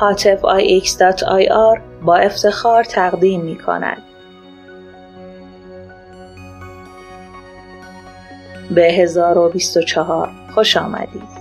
هاتف ix.ir با افتخار تقدیم می کند. به 1024 خوش آمدید.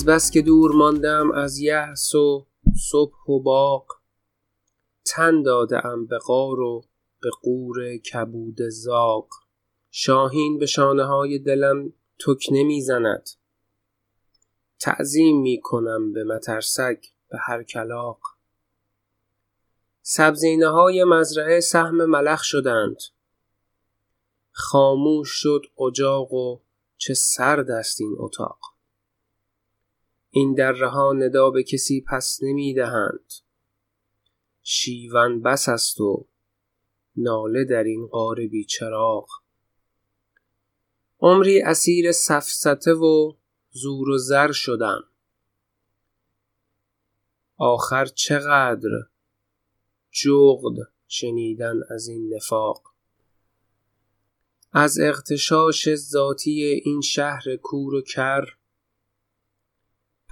از بس که دور ماندم از یحس و صبح و باغ. تن داده ام به غار و به قور کبود زاغ. شاهین به شانه های دلم تک نمی‌زند. تعظیم می کنم به مترسک به هر کلاق سبزینه های مزرعه سهم ملخ شدند. خاموش شد اجاق و چه سرد است این اتاق. این دره ها ندا به کسی پس نمی دهند شیون بس است و ناله در این غار بیچراغ عمری اسیر سفسته و زور و زر شدم. آخر چقدر جغد شنیدن از این نفاق. از اغتشاش ذاتی این شهر کور و کر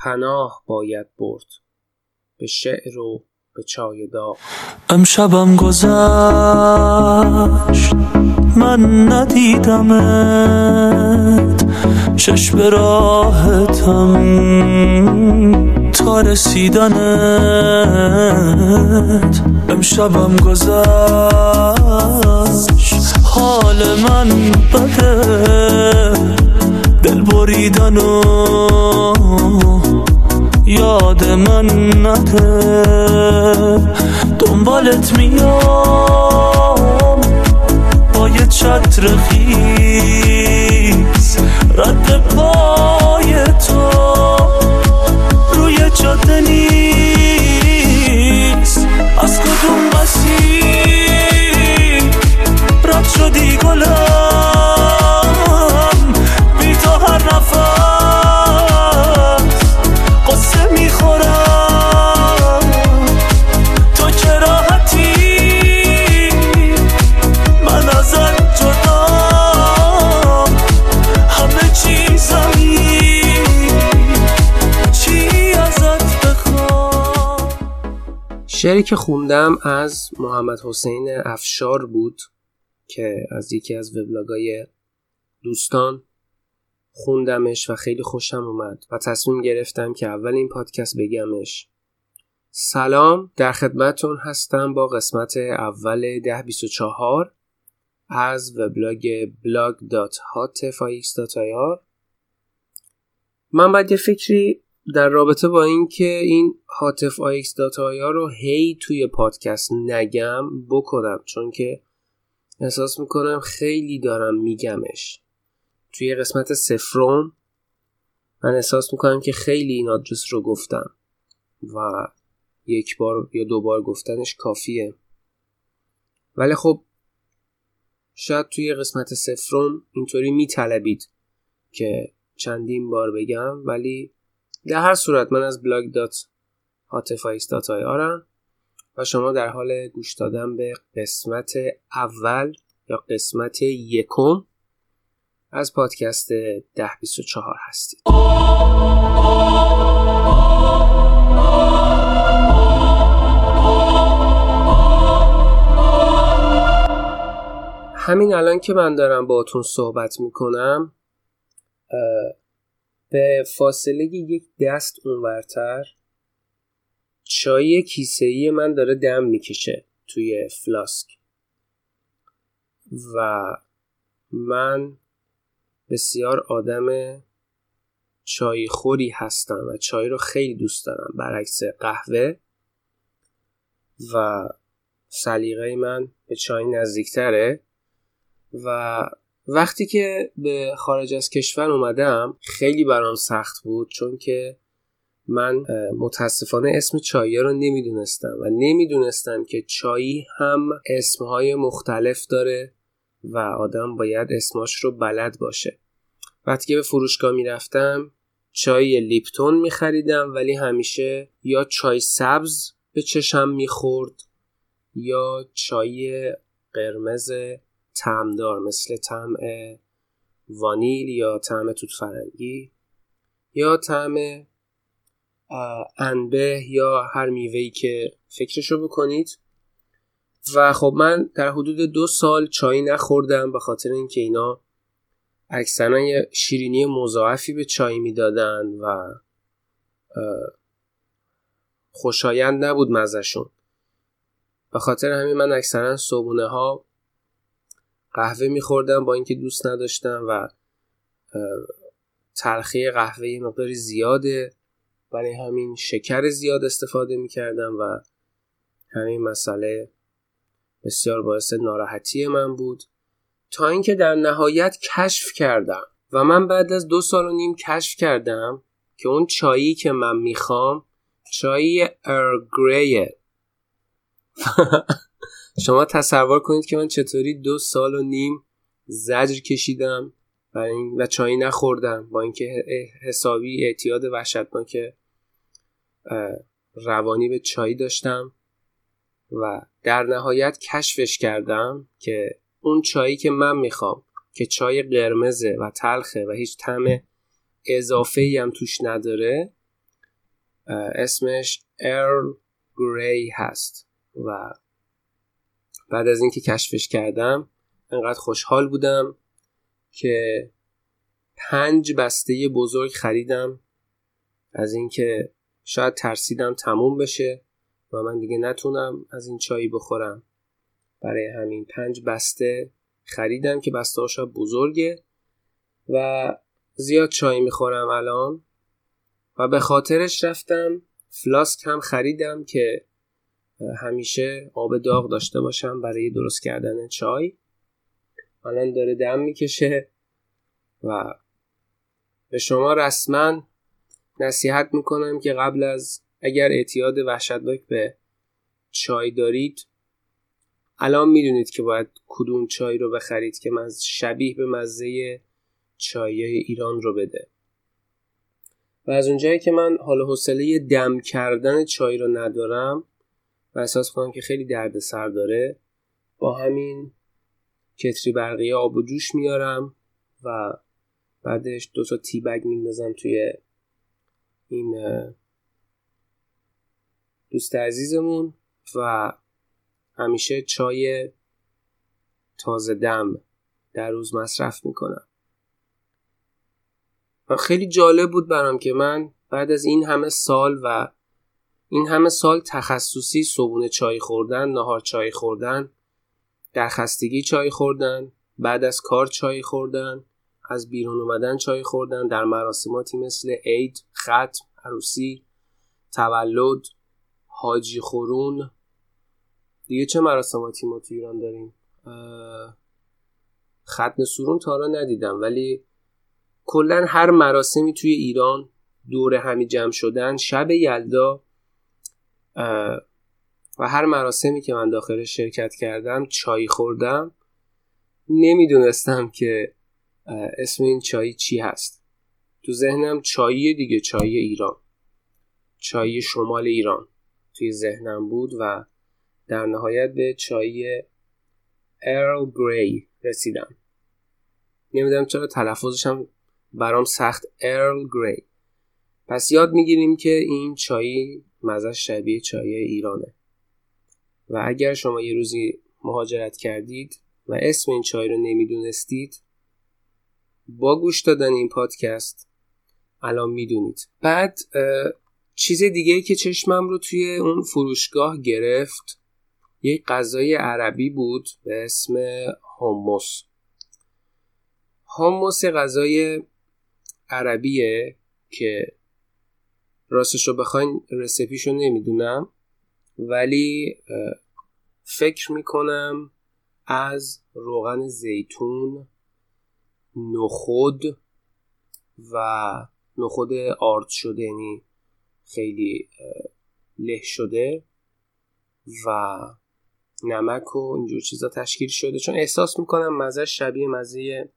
پناه باید برد. به شعر و به چای داغ. امشبم گذشت من ندیدمت. چشم راحتم تا رسیدنت. امشبم گذشت حال من بده. دل بریدن و یاد من نده دنبالت میام. با یه چتر خیز رد پای تو. روی جاده نیست. از کدوم مسیر رد شدی گلم. شعری که خوندم از محمد حسین افشار بود که از یکی از وبلاگای دوستان خوندمش و خیلی خوشم اومد و تصمیم گرفتم که اول این پادکست بگمش. سلام در خدمتون هستم با قسمت اول ده بیست و چهار از وبلاگ blog.hotfix.ir من باید یه فکری در رابطه با اینکه این هاتف آیکس dot IR رو هی توی پادکست نگم بکنم چون که احساس می‌کنم خیلی دارم میگمش. توی قسمت صفرم من احساس می‌کنم که خیلی این آدرس رو گفتم و یک بار یا دو بار گفتنش کافیه. ولی خب شاید توی قسمت صفرم اینطوری میطلبید که چندین بار بگم ولی در هر صورت من از blog آرم و شما در حال گوش دادن به قسمت اول یا قسمت یکم از پادکست ده بیست و چهار هستید. همین الان که من دارم باتون صحبت می‌کنم به فاصله یک دست اونورتر چای کیسه ای من داره دم می‌کشه توی فلاسک. و من بسیار آدم چای خوری هستم و چای رو خیلی دوست دارم برعکس قهوه. و سلیقه من به چای نزدیکتره و وقتی که به خارج از کشور اومدم خیلی برام سخت بود چون که من متاسفانه اسم چایی رو نمی‌دونستم و نمی‌دونستم که چایی هم اسمهای مختلف داره و آدم باید اسماش رو بلد باشه. وقتی که به فروشگاه می‌رفتم چای لیپتون میخریدم ولی همیشه یا چای سبز به چشم می‌خورد یا چای قرمز تعمدار مثل طعم وانیل یا طعم توت فرنگی یا طعم انبه یا هر میوهی که فکرشو بکنید. و خب من در حدود دو سال چای نخوردم به خاطر اینکه اینا اکثرا یه شیرینی مضاعفی به چای می‌دادن و خوشایند نبود مزشون به خاطر همین من اکثرا صبونه ها قهوه میخوردم با اینکه دوست نداشتم و تلخی قهوه مقداری زیاده. برای همین شکر زیاد استفاده می‌کردم و همین مسئله بسیار باعث ناراحتی من بود. تا اینکه در نهایت کشف کردم و من بعد از دو سال و نیم کشف کردم که اون چایی که من می‌خوام چای ارگریه شما تصور کنید که من چطوری دو سال و نیم زجر کشیدم و, این و چای نخوردم با اینکه حسابی اعتیاد وحشتناک روانی به چای داشتم و در نهایت کشفش کردم که اون چایی که من می‌خوام که چای قرمزه و تلخه و هیچ طعم اضافه ای هم توش نداره اسمش ارل گری هست و بعد از اینکه کشفش کردم انقدر خوشحال بودم که پنج بسته بزرگ خریدم. از اینکه شاید ترسیدم تموم بشه و من دیگه نتونم از این چایی بخورم. برای همین پنج بسته خریدم که بسته هاشا بزرگه و زیاد چای می‌خورم الان. و به خاطرش رفتم فلاسک هم خریدم که همیشه آب داغ داشته باشم برای درست کردن چای. الان داره دم می‌کشه و به شما رسما نصیحت می‌کنم که قبل از اگر اعتیاد وحشتناک به چای دارید الان می‌دونید که باید کدوم چای رو بخرید که من شبیه به مزه چای ایران رو بده. و از اونجایی که من حال حوصله دم کردن چای رو ندارم و احساس کنم که خیلی درد سر داره. با همین کتری برقی آب و جوش میارم و بعدش دو تا تی بگ میندازم توی این دوست عزیزمون و همیشه چای تازه دم در روز مصرف می‌کنم. و خیلی جالب بود برام که من بعد از این همه سال و این همه سال تخصصی صبونه چای خوردن نهار چای خوردن در خستگی چای خوردن بعد از کار چای خوردن از بیرون اومدن چای خوردن در مراسماتی مثل عید ختم عروسی تولد حاجی خورون. دیگه چه مراسماتی ما تو ایران داریم؟ ختم سورون تا ندیدم ولی کلا هر مراسمی توی ایران دور همی جمع شدن شب یلدا و هر مراسمی که من داخل شرکت کردم چای خوردم نمی‌دونستم که اسم این چای چی هست. تو ذهنم چای دیگه چای ایران. چای شمال ایران توی ذهنم بود و در نهایت به چای ارل گری رسیدم. نمی‌دونم چرا تلفظشم برام سخت ارل گری پس یاد می‌گیریم که این چای مزه شبیه چای ایرانه. و اگر شما یه روزی مهاجرت کردید و اسم این چای رو نمی‌دونستید با گوش دادن این پادکست الان می‌دونید. بعد چیز دیگه که چشمم رو توی اون فروشگاه گرفت یک غذای عربی بود به اسم هوموس هوموس غذای عربیه که راستش رو بخواین رسپیشو نمی‌دونم ولی فکر می‌کنم از روغن زیتون نخود و نخود آرد شده یعنی خیلی له شده و نمک و اینجور چیزا تشکیل شده. چون احساس می‌کنم مزه شبیه مزه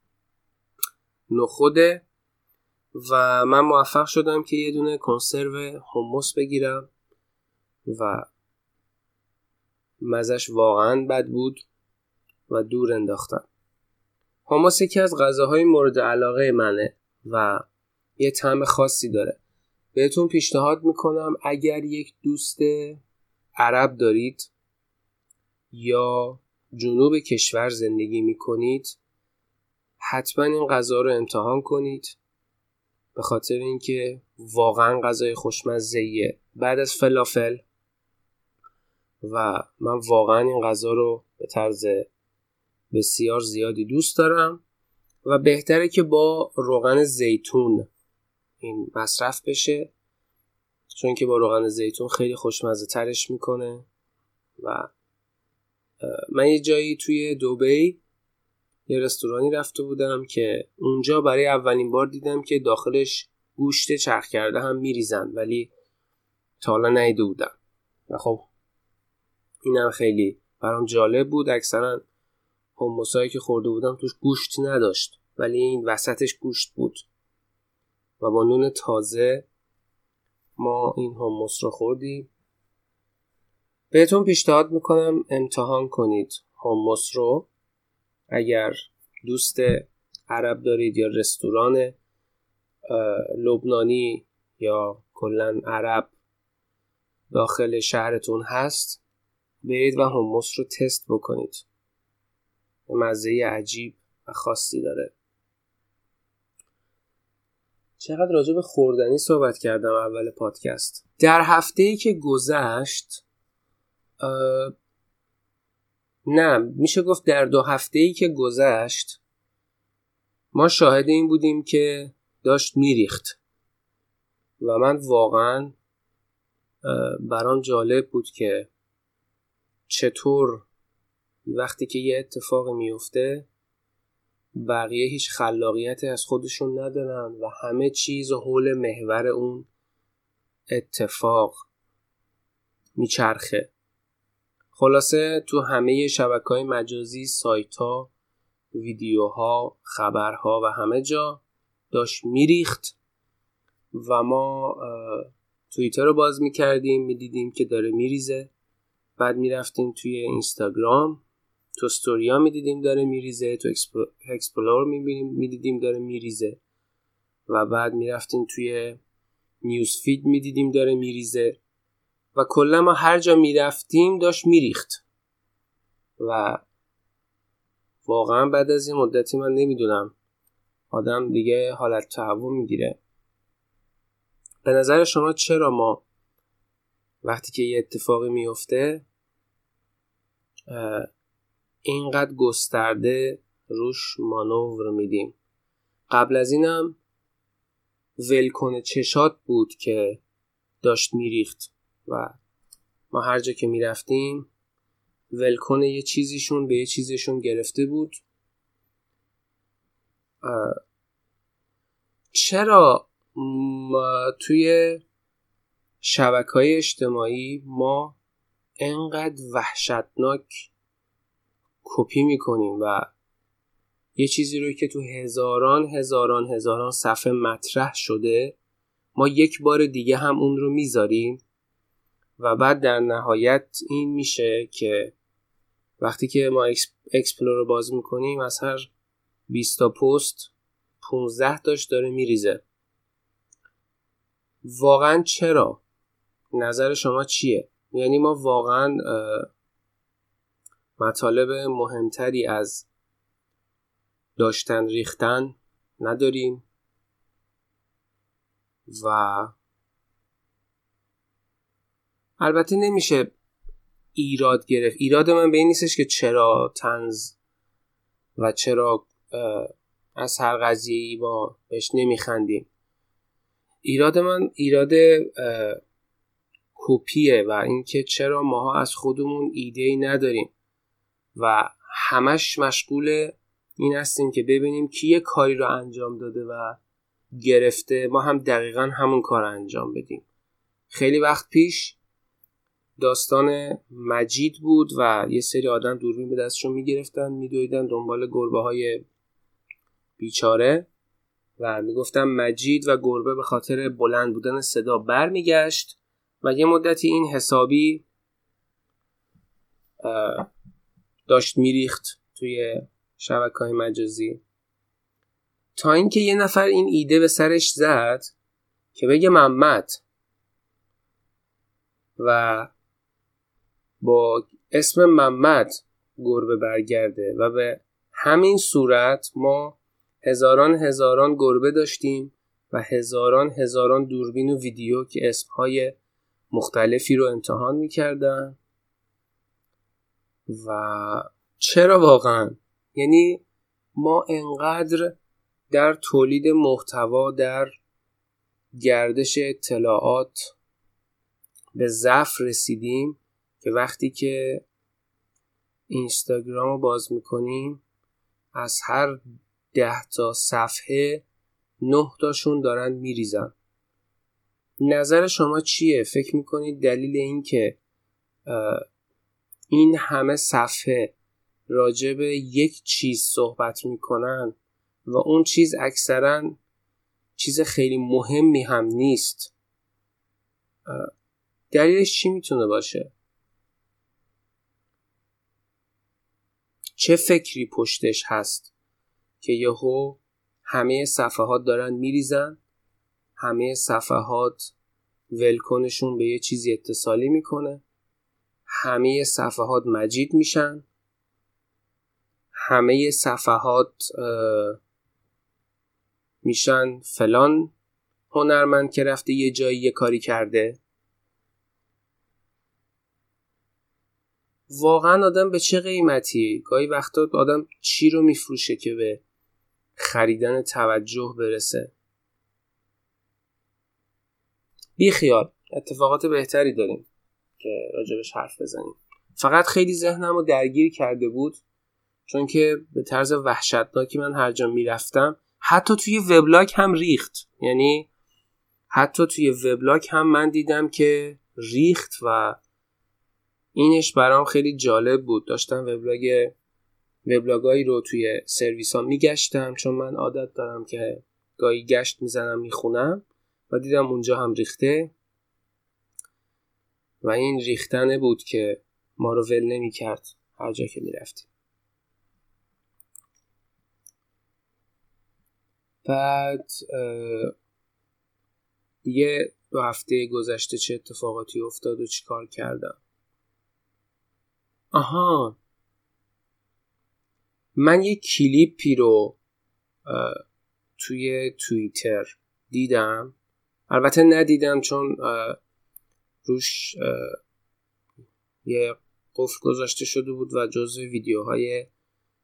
نخوده. و من موفق شدم که یه دونه کنسرو هموس بگیرم و مزش واقعا بد بود و دور انداختم. هموس یکی از غذاهای مورد علاقه منه و یه طعم خاصی داره. بهتون پیشنهاد می‌کنم اگر یک دوست عرب دارید یا جنوب کشور زندگی می‌کنید حتما این غذا رو امتحان کنید. به خاطر اینکه واقعا غذای خوشمزه بعد از فلافل و من واقعا این غذا رو به طرز بسیار زیادی دوست دارم و بهتره که با روغن زیتون این مصرف بشه چون که با روغن زیتون خیلی خوشمزه ترش می‌کنه و من یه جایی توی دوبی یه رستورانی رفته بودم که اونجا برای اولین بار دیدم که داخلش گوشت چرخ کرده هم میریزن ولی تا حالا نیده بودم. و خب اینم خیلی برام جالب بود. اکثرا هموسایی که خورده بودم توش گوشت نداشت ولی این وسطش گوشت بود. و با نون تازه ما این هموس رو خوردیم. بهتون پیشنهاد می‌کنم امتحان کنید هموس رو. اگر دوست عرب دارید یا رستوران لبنانی یا کلا عرب داخل شهرتون هست برید و هموس رو تست بکنید. مزه عجیب و خاصی داره. چقدر راجع به خوردنی صحبت کردم اول پادکست؟ در هفته ای که گذشت نه میشه گفت در دو هفته ای که گذشت ما شاهد این بودیم که داشت میریخت. و من واقعا برام جالب بود که چطور وقتی که یه اتفاق میفته بقیه هیچ خلاقیتی از خودشون ندارن و همه چیز حول محور اون اتفاق میچرخه. خلاصه تو همه شبکه های مجازی سایت ها ویدیوها خبرها و همه جا داشت میریخت و ما توییتر رو باز می‌کردیم می‌دیدیم که داره میریزه. بعد می‌رفتیم توی اینستاگرام تو استوریا می‌دیدیم داره میریزه تو explore می‌دیدیم داره میریزه. و بعد می‌رفتیم توی news feed می‌دیدیم داره میریزه. و کلا ما هر جا می‌رفتیم داشت میریخت. و واقعا بعد از این مدتی من نمی‌دونم. آدم دیگه حالت تهوع می‌گیره. به نظر شما چرا ما وقتی که یه اتفاقی میفته اینقدر گسترده روش مانور میدیم؟ قبل از اینم ولکن چشات بود که داشت میریخت. و ما هر جا که می‌رفتیم ولکن یه چیزیشون به یه چیزشون گرفته بود. چرا توی شبکه های اجتماعی ما انقدر وحشتناک کپی می‌کنیم و یه چیزی رو که تو هزاران هزاران هزاران صفحه مطرح شده ما یک بار دیگه هم اون رو می‌ذاریم؟ و بعد در نهایت این میشه که وقتی که ما explore رو باز می‌کنیم از هر 20 تا پست 15 تاش داره میریزه. واقعا چرا؟ نظر شما چیه؟ یعنی ما واقعا مطالب مهمتری از داشتن ریختن نداریم. و البته نمیشه ایراد گرفت. ایراد من به این نیستش که چرا تنز و چرا از هر قضیه ای با بهش نمیخندیم. ایراد من ایراد کپیه و اینکه چرا ماها از خودمون ایده ای نداریم و همش مشغول این هستیم که ببینیم کی یه کاری رو انجام داده و گرفته. ما هم دقیقا همون کار انجام بدیم. خیلی وقت پیش داستان مجید بود و یه سری آدم دوربین به دستشون می‌گرفتن میدویدن دنبال گربه های بیچاره و می‌گفتم مجید و گربه به خاطر بلند بودن صدا برمیگشت و یه مدتی این حسابی داشت میریخت توی شبکه های مجازی. تا اینکه یه نفر این ایده به سرش زد که بگه محمد و با اسم محمد گربه برگرده و به همین صورت ما هزاران هزاران گربه داشتیم و هزاران هزاران دوربین و ویدیو که اسمهای مختلفی رو امتحان می‌کردن. و چرا واقعا؟ یعنی ما انقدر در تولید محتوا در گردش اطلاعات به ضعف رسیدیم که وقتی که اینستاگرام رو باز می‌کنیم از هر ده تا صفحه نه تاشون دارن میریزن. نظر شما چیه؟ فکر می‌کنید دلیل این که این همه صفحه راجع به یک چیز صحبت می‌کنن و اون چیز اکثرا چیز خیلی مهمی هم نیست. دلیلش چی می‌تونه باشه؟ چه فکری پشتش هست که یهو همه صفحات دارن میریزن همه صفحات ولکنشون به یه چیزی اتصالی می‌کنه همه صفحات مجید میشن همه صفحات میشن فلان هنرمند که رفته یه جایی یه کاری کرده. واقعا آدم به چه قیمتی گاهی وقتا آدم چی رو میفروشه که به خریدن توجه برسه؟ بی خیال. اتفاقات بهتری داریم که راجبش حرف بزنیم. فقط خیلی ذهنم رو درگیر کرده بود چون که به طرز وحشتناکی من هر جا می‌رفتم حتی توی وبلاگ هم ریخت. یعنی حتی توی وبلاگ هم من دیدم که ریخت و اینش برام خیلی جالب بود. داشتم وبلاگ وبلاگایی رو توی سرویس ها میگشتم چون من عادت دارم که گاهی گشت می‌زنم می‌خونم و دیدم اونجا هم ریخته. و این ریختنه بود که ما رو ول نمی کرد هر جا که می‌رفتیم. بعد دیگه دو هفته گذشته چه اتفاقاتی افتاد و چی کار کردم؟ آها. من یه کلیپی رو توی توییتر دیدم. البته ندیدم چون روش یه قفل گذاشته شده بود و جزو ویدیوهای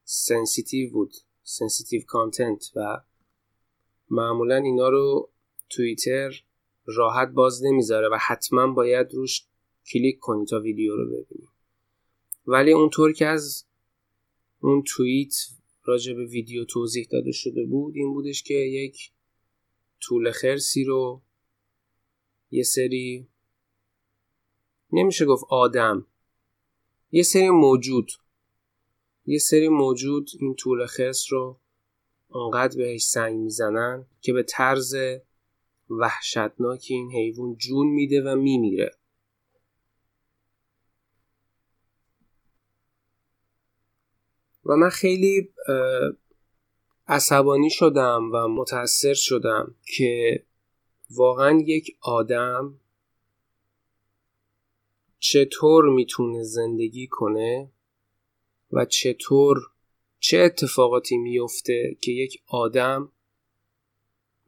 sensitive بود sensitive content و معمولا اینا رو توییتر راحت باز نمی‌ذاره و حتما باید روش کلیک کنی تا ویدیو رو ببینی. ولی اونطور که از اون توییت راجع به ویدیو توضیح داده شده بود این بودش که یک طول خرسی رو یه سری نمیشه گفت آدم یه سری موجود یه سری موجود این طول خرس رو انقدر بهش سنگ می‌زنن که به طرز وحشتناکی این حیوان جون میده و میمیره. و من خیلی عصبانی شدم و متاثر شدم که واقعا یک آدم چطور می‌تونه زندگی کنه و چطور چه اتفاقاتی میفته که یک آدم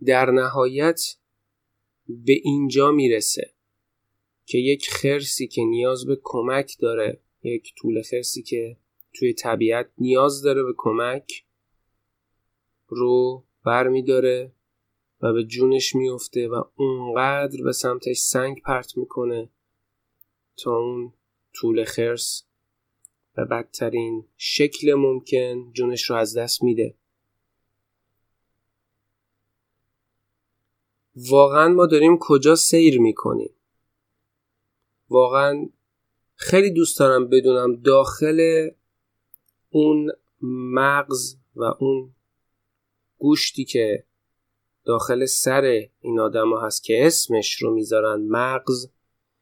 در نهایت به اینجا می‌رسه که یک خرسی که نیاز به کمک داره یک طول خرسی که توی طبیعت نیاز داره به کمک رو بر میداره و به جونش میفته و اونقدر به سمتش سنگ پرت می‌کنه تا اون طول خرس به بدترین شکل ممکن جونش رو از دست میده. واقعا ما داریم کجا سیر می‌کنیم؟ واقعا خیلی دوست دارم بدونم داخل اون مغز و اون گوشتی که داخل سر این آدم هست که اسمش رو می‌ذارن مغز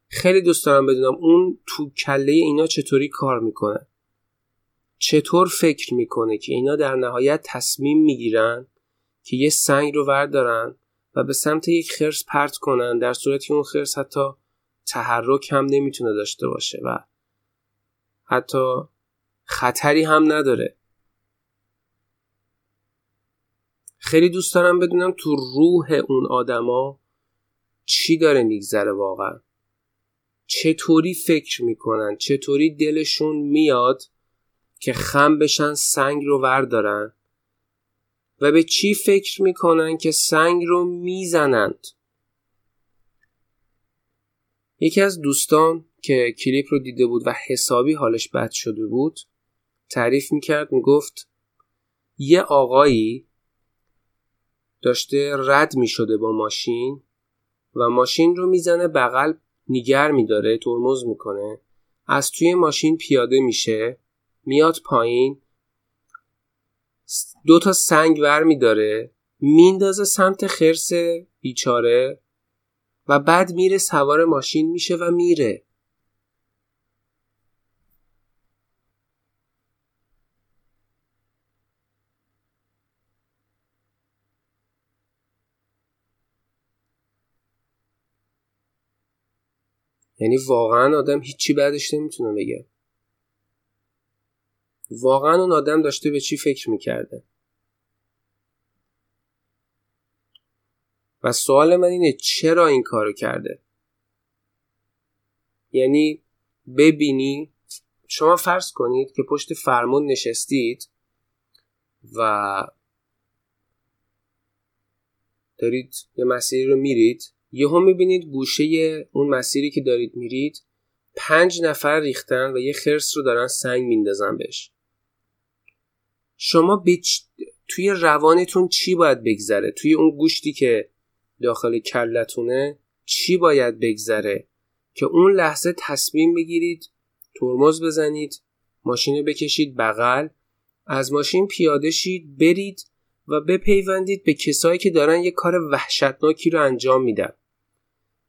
خیلی دوست دارم بدونم اون تو کله اینا چطوری کار می‌کنه. چطور فکر می‌کنه که اینا در نهایت تصمیم می‌گیرن که یه سنگ رو وردارن و به سمت یک خرس پرت کنن در صورتی که اون خرس حتی تحرک هم نمی‌تونه داشته باشه و حتی خطری هم نداره. خیلی دوست دارم بدونم تو روح اون آدما چی داره میگذره واقعا. چطوری فکر می‌کنن چطوری دلشون میاد که خم بشن سنگ رو وردارن و به چی فکر می‌کنن که سنگ رو می‌زنند. یکی از دوستان که کلیپ رو دیده بود و حسابی حالش بد شده بود تعریف می‌کرد می‌گفت یه آقایی داشته رد می‌شده با ماشین و ماشین رو می‌زنه بغل نیگر میداره ترمز می‌کنه از توی ماشین پیاده میشه میاد پایین دو تا سنگ ور میداره میندازه سمت خرس بیچاره و بعد میره سوار ماشین میشه و میره. یعنی واقعا آدم هیچی بعدش نمی‌تونه بگه. واقعا اون آدم داشته به چی فکر می‌کرده؟ و سوال من اینه چرا این کارو کرده؟ یعنی ببینی شما فرض کنید که پشت فرمون نشستید و دارید یه مسیری رو میرید. یهو می‌بینید گوشه اون مسیری که دارید میرید پنج نفر ریختن و یه خرس رو دارن سنگ میندازن بهش. شما توی روانتون چی باید بگذره؟ توی اون گوشتی که داخل کلتونه چی باید بگذره؟ که اون لحظه تصمیم بگیرید ترمز بزنید ماشین بکشید بغل از ماشین پیاده شید برید و بپیوندید به کسایی که دارن یه کار وحشتناکی رو انجام میدن.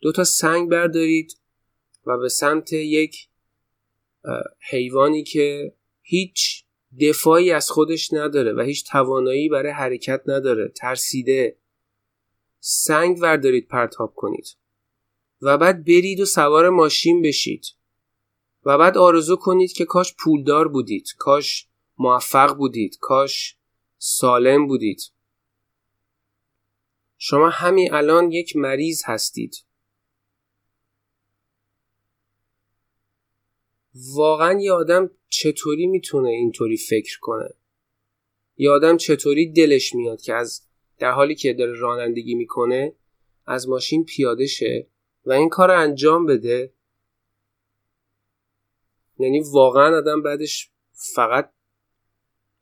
دو تا سنگ بردارید و به سمت یک حیوانی که هیچ دفاعی از خودش نداره و هیچ توانایی برای حرکت نداره ترسیده. سنگ وردارید پرتاب کنید. و بعد برید و سوار ماشین بشید. و بعد آرزو کنید که کاش پولدار بودید کاش موفق بودید کاش سالم بودید. شما همین الان یک مریض هستید. واقعا یه آدم چطوری می‌تونه اینطوری فکر کنه؟ یه آدم چطوری دلش میاد که از در حالی که داره رانندگی می‌کنه از ماشین پیاده شه و این کار رو انجام بده؟ یعنی واقعا آدم بعدش فقط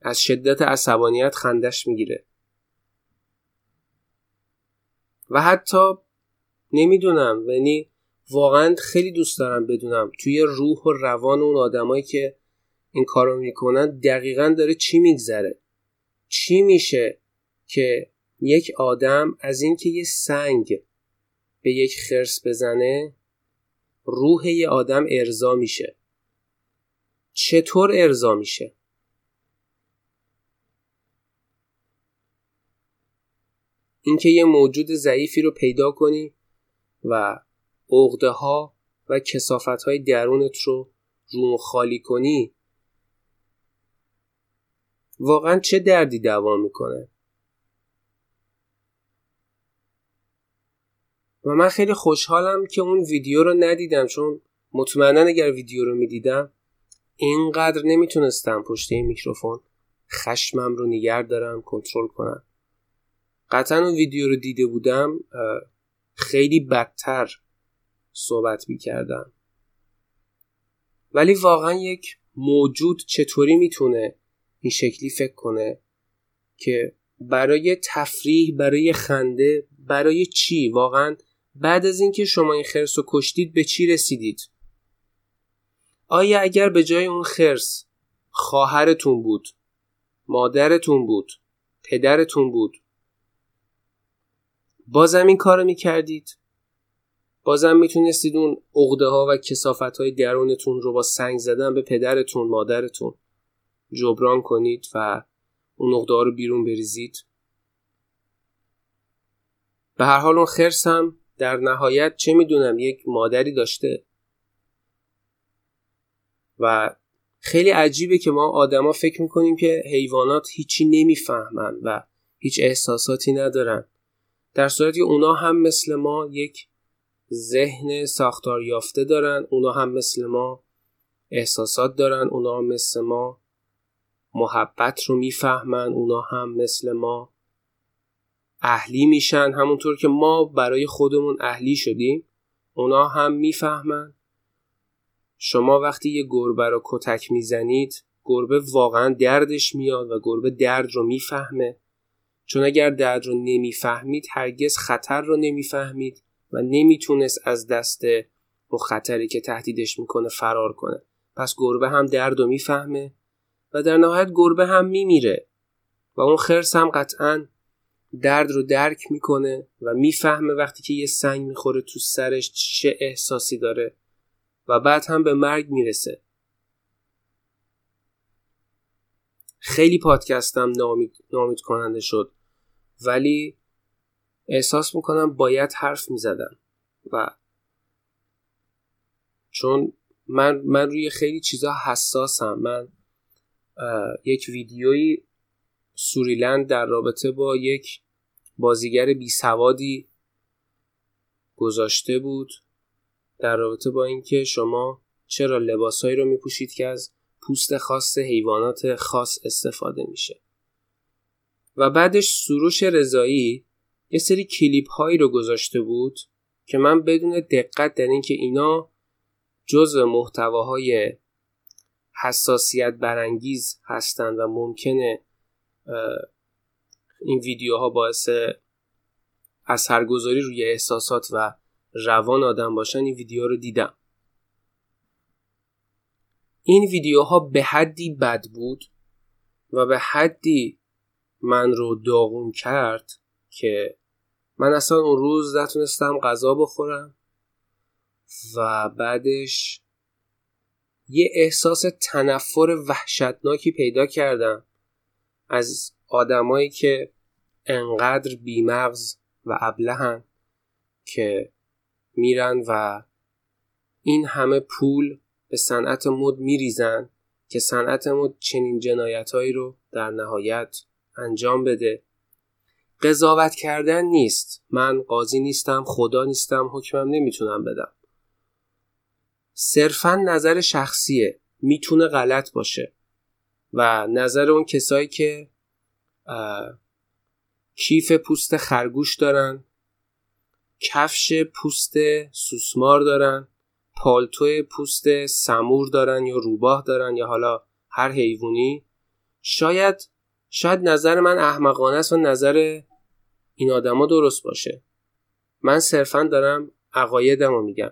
از شدت عصبانیت خندش می‌گیره. و حتی نمی‌دونم یعنی واقعا خیلی دوست دارم بدونم توی روح و روان اون آدمایی که این کارو می‌کنن دقیقا داره چی میگذره. چی میشه که یک آدم از اینکه یه سنگ به یک خرس بزنه روح یه آدم ارضا میشه. چطور ارضا میشه؟ اینکه یه موجود ضعیفی رو پیدا کنی و عقده ها و کسافت های درونت رو روم خالی کنی واقعا چه دردی دوا می‌کنه؟ و من خیلی خوشحالم که اون ویدیو رو ندیدم چون مطمئنا اگر ویدیو رو می‌دیدم اینقدر نمی‌تونستم پشت این میکروفون خشمم رو نگر دارم کنترل کنم. قطعا اون ویدیو رو دیده بودم خیلی بدتر صحبت می‌کردم. ولی واقعا یک موجود چطوری می‌تونه این شکلی فکر کنه که برای تفریح برای خنده برای چی؟ واقعا بعد از اینکه شما این خرس رو کشتید به چی رسیدید؟ آیا اگر به جای اون خرس خواهرتون بود مادرتون بود پدرتون بود بازم این کارو می‌کردید؟ بازم می‌تونستید اون عقده ها و کسافت های درونتون رو با سنگ زدن به پدرتون مادرتون جبران کنید و اون عقده ها رو بیرون بریزید؟ به هر حال اون خرس هم در نهایت چه می‌دونم یک مادری داشته. و خیلی عجیبه که ما آدما فکر می‌کنیم که حیوانات هیچی نمی‌فهمن و هیچ احساساتی ندارن. در صورتی اونا هم مثل ما یک ذهن ساختار یافته دارن اونا هم مثل ما احساسات دارن اونا هم مثل ما محبت رو می‌فهمن اونا هم مثل ما اهلی میشن. همونطور که ما برای خودمون اهلی شدیم اونا هم می‌فهمن. شما وقتی یه گربه رو کتک می‌زنید گربه واقعا دردش میاد و گربه درد رو می‌فهمه. چون اگر درد رو نمی‌فهمید هرگز خطر رو نمی‌فهمید و نمی‌تونست از دست اون خطری که تهدیدش می‌کنه فرار کنه. پس گربه هم درد رو می‌فهمه و در نهایت گربه هم میمیره و اون خرس هم قطعا درد رو درک می‌کنه و می‌فهمه وقتی که یه سنگ می‌خوره تو سرش چه احساسی داره و بعد هم به مرگ می‌رسه. خیلی پادکستم نامید, نامید کننده شد. ولی احساس می‌کنم باید حرف می‌زدم و چون من, من روی خیلی چیزا حساسم. من یک ویدیویی سوریلند در رابطه با یک بازیگر بی سوادی گذاشته بود در رابطه با اینکه شما چرا لباسهایی رو میپوشید که از پوست خاص حیوانات خاص استفاده میشه. و بعدش سروش رضایی یه سری کلیپ هایی رو گذاشته بود که من بدون دقت در اینکه اینا جزء محتواهای حساسیت برانگیز هستند و ممکنه این ویدیوها باعث اثرگذاری روی احساسات و روان آدم باشن این ویدیو رو دیدم. این ویدیوها به حدی بد بود و به حدی من رو داغون کرد که من اصلا اون روز نتونستم غذا بخورم و بعدش یه احساس تنفر وحشتناکی پیدا کردم از آدمایی که انقدر بیمغز و ابلهن که میرن و این همه پول به صنعت مد میریزن که صنعت مد چنین جنایتهایی رو در نهایت انجام بده. قضاوت کردن نیست. من قاضی نیستم خدا نیستم حکمم نمی‌تونم بدم. صرفا نظر شخصیه. می‌تونه غلط باشه. و نظر اون کسایی که کیف پوست خرگوش دارن کفش پوست سوسمار دارن پالتو پوست سمور دارن یا روباه دارن یا حالا هر حیوانی شاید شاید نظر من احمقانه است و نظر این آدما درست باشه. من صرفا دارم عقایدم رو میگم.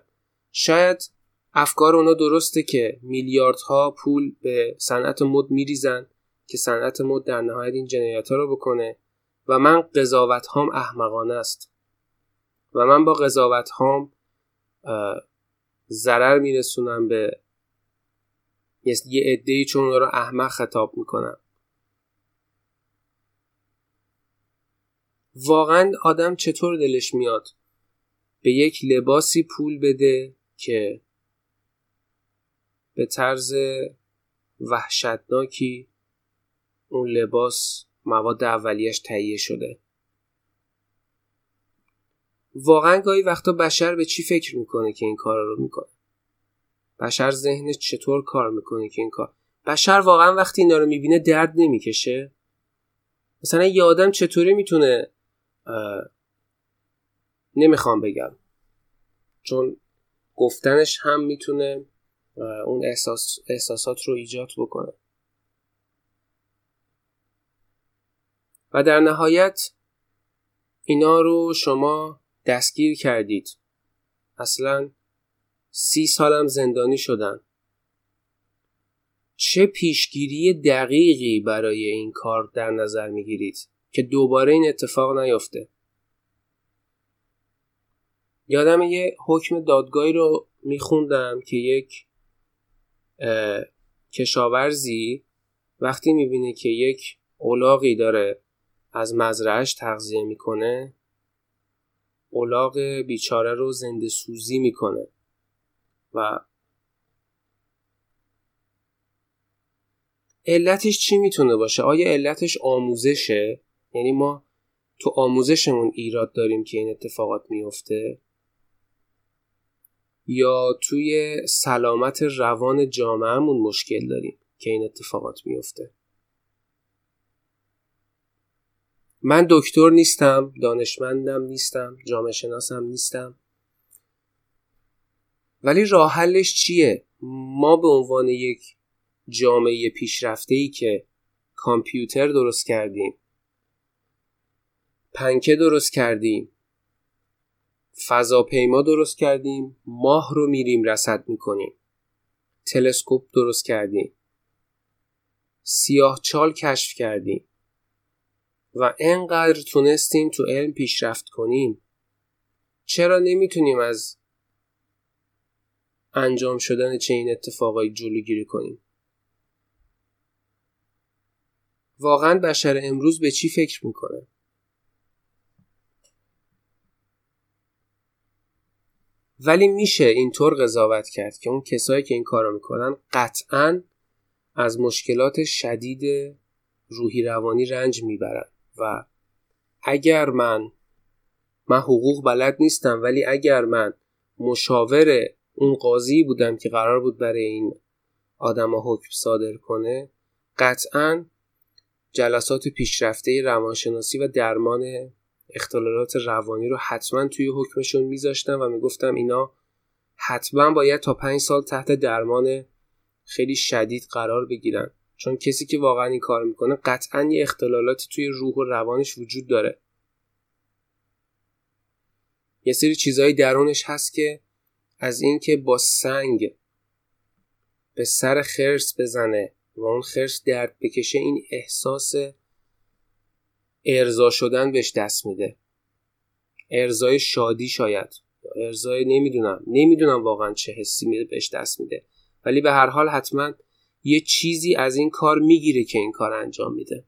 شاید افکار اونا درسته که میلیاردها پول به صنعت مد میریزن که صنعت مد در نهایت این جنایت رو بکنه و من قضاوت هام احمقانه است. و من با قضاوت هام ضرر میرسونم به یه عده چون اونا رو احمق خطاب می‌کنم. واقعا آدم چطور دلش میاد؟ به یک لباسی پول بده که به طرز وحشتناکی اون لباس مواد اولیش تهیه شده. واقعا گاهی وقتا بشر به چی فکر می‌کنه که این کار رو می‌کنه؟ بشر ذهنش چطور کار می‌کنه که این کار؟ بشر واقعا وقتی اینا رو می‌بینه درد نمی‌کشه؟ مثلا یه آدم چطوری می‌تونه نمی‌خوام بگم. چون گفتنش هم می‌تونه اون احساس، احساسات رو ایجاد بکنه. و در نهایت اینا رو شما دستگیر کردید. اصلا سی سالم زندانی شدن. چه پیشگیری دقیقی برای این کار در نظر می‌گیرید؟ که دوباره این اتفاق نیفته. یادم یه حکم دادگاهی رو میخوندم که یک کشاورزی وقتی می‌بینه که یک اولاغی داره از مزرعش تغذیه می‌کنه اولاغ بیچاره رو زنده سوزی می‌کنه و علتش چی می‌تونه باشه؟ آیا علتش آموزشه؟ یعنی ما تو آموزشمون ایراد داریم که این اتفاقات میفته؟ یا توی سلامت روان جامعهمون مشکل داریم که این اتفاقات میفته؟ من دکتر نیستم دانشمندم نیستم جامعه شناسم نیستم. ولی راه حلش چیه؟ ما به عنوان یک جامعه پیشرفته ای که کامپیوتر درست کردیم پنکه درست کردیم. فضاپیما درست کردیم. ماه رو میریم رصد می‌کنیم. تلسکوپ درست کردیم. سیاه چال کشف کردیم. و انقدر تونستیم تو علم پیشرفت کنیم. چرا نمی‌تونیم از انجام شدن چنین اتفاقایی جلوگیری کنیم؟ واقعا بشر امروز به چی فکر می‌کنه؟ ولی میشه اینطور قضاوت کرد که اون کسایی که این کارو می‌کنن قطعا از مشکلات شدید روحی روانی رنج می‌برن. و اگر من من حقوق بلد نیستم ولی اگر من مشاور اون قاضی بودم که قرار بود برای این آدم حکم صادر کنه قطعا جلسات پیشرفته روانشناسی و درمان اختلالات روانی رو حتما توی حکمشون میذاشتم و می‌گفتم اینا حتما باید تا پنج سال تحت درمان خیلی شدید قرار بگیرن. چون کسی که واقعا این کار می‌کنه قطعا یه اختلالاتی توی روح و روانش وجود داره. یه سری چیزهایی درونش هست که از اینکه با سنگ به سر خرس بزنه و اون خرس درد بکشه این احساس ارضا شدن بهش دست میده. ارزای شادی شاید. ارزای نمی‌دونم. نمی‌دونم واقعا چه حسی میده بهش دست میده. ولی به هر حال حتما یه چیزی از این کار می‌گیره که این کار انجام میده.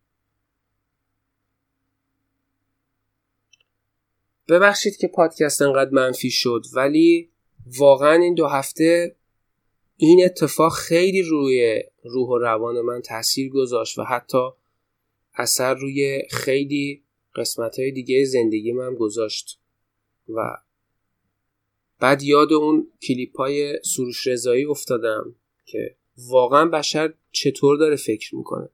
ببخشید که پادکست انقدر منفی شد ولی واقعا این دو هفته این اتفاق خیلی روی روح و روان من تاثیر گذاشت و حتی اثر روی خیلی قسمت های دیگه زندگی من گذاشت و بعد یاد اون کلیپ های سروش رضایی افتادم که واقعا بشر چطور داره فکر می‌کنه.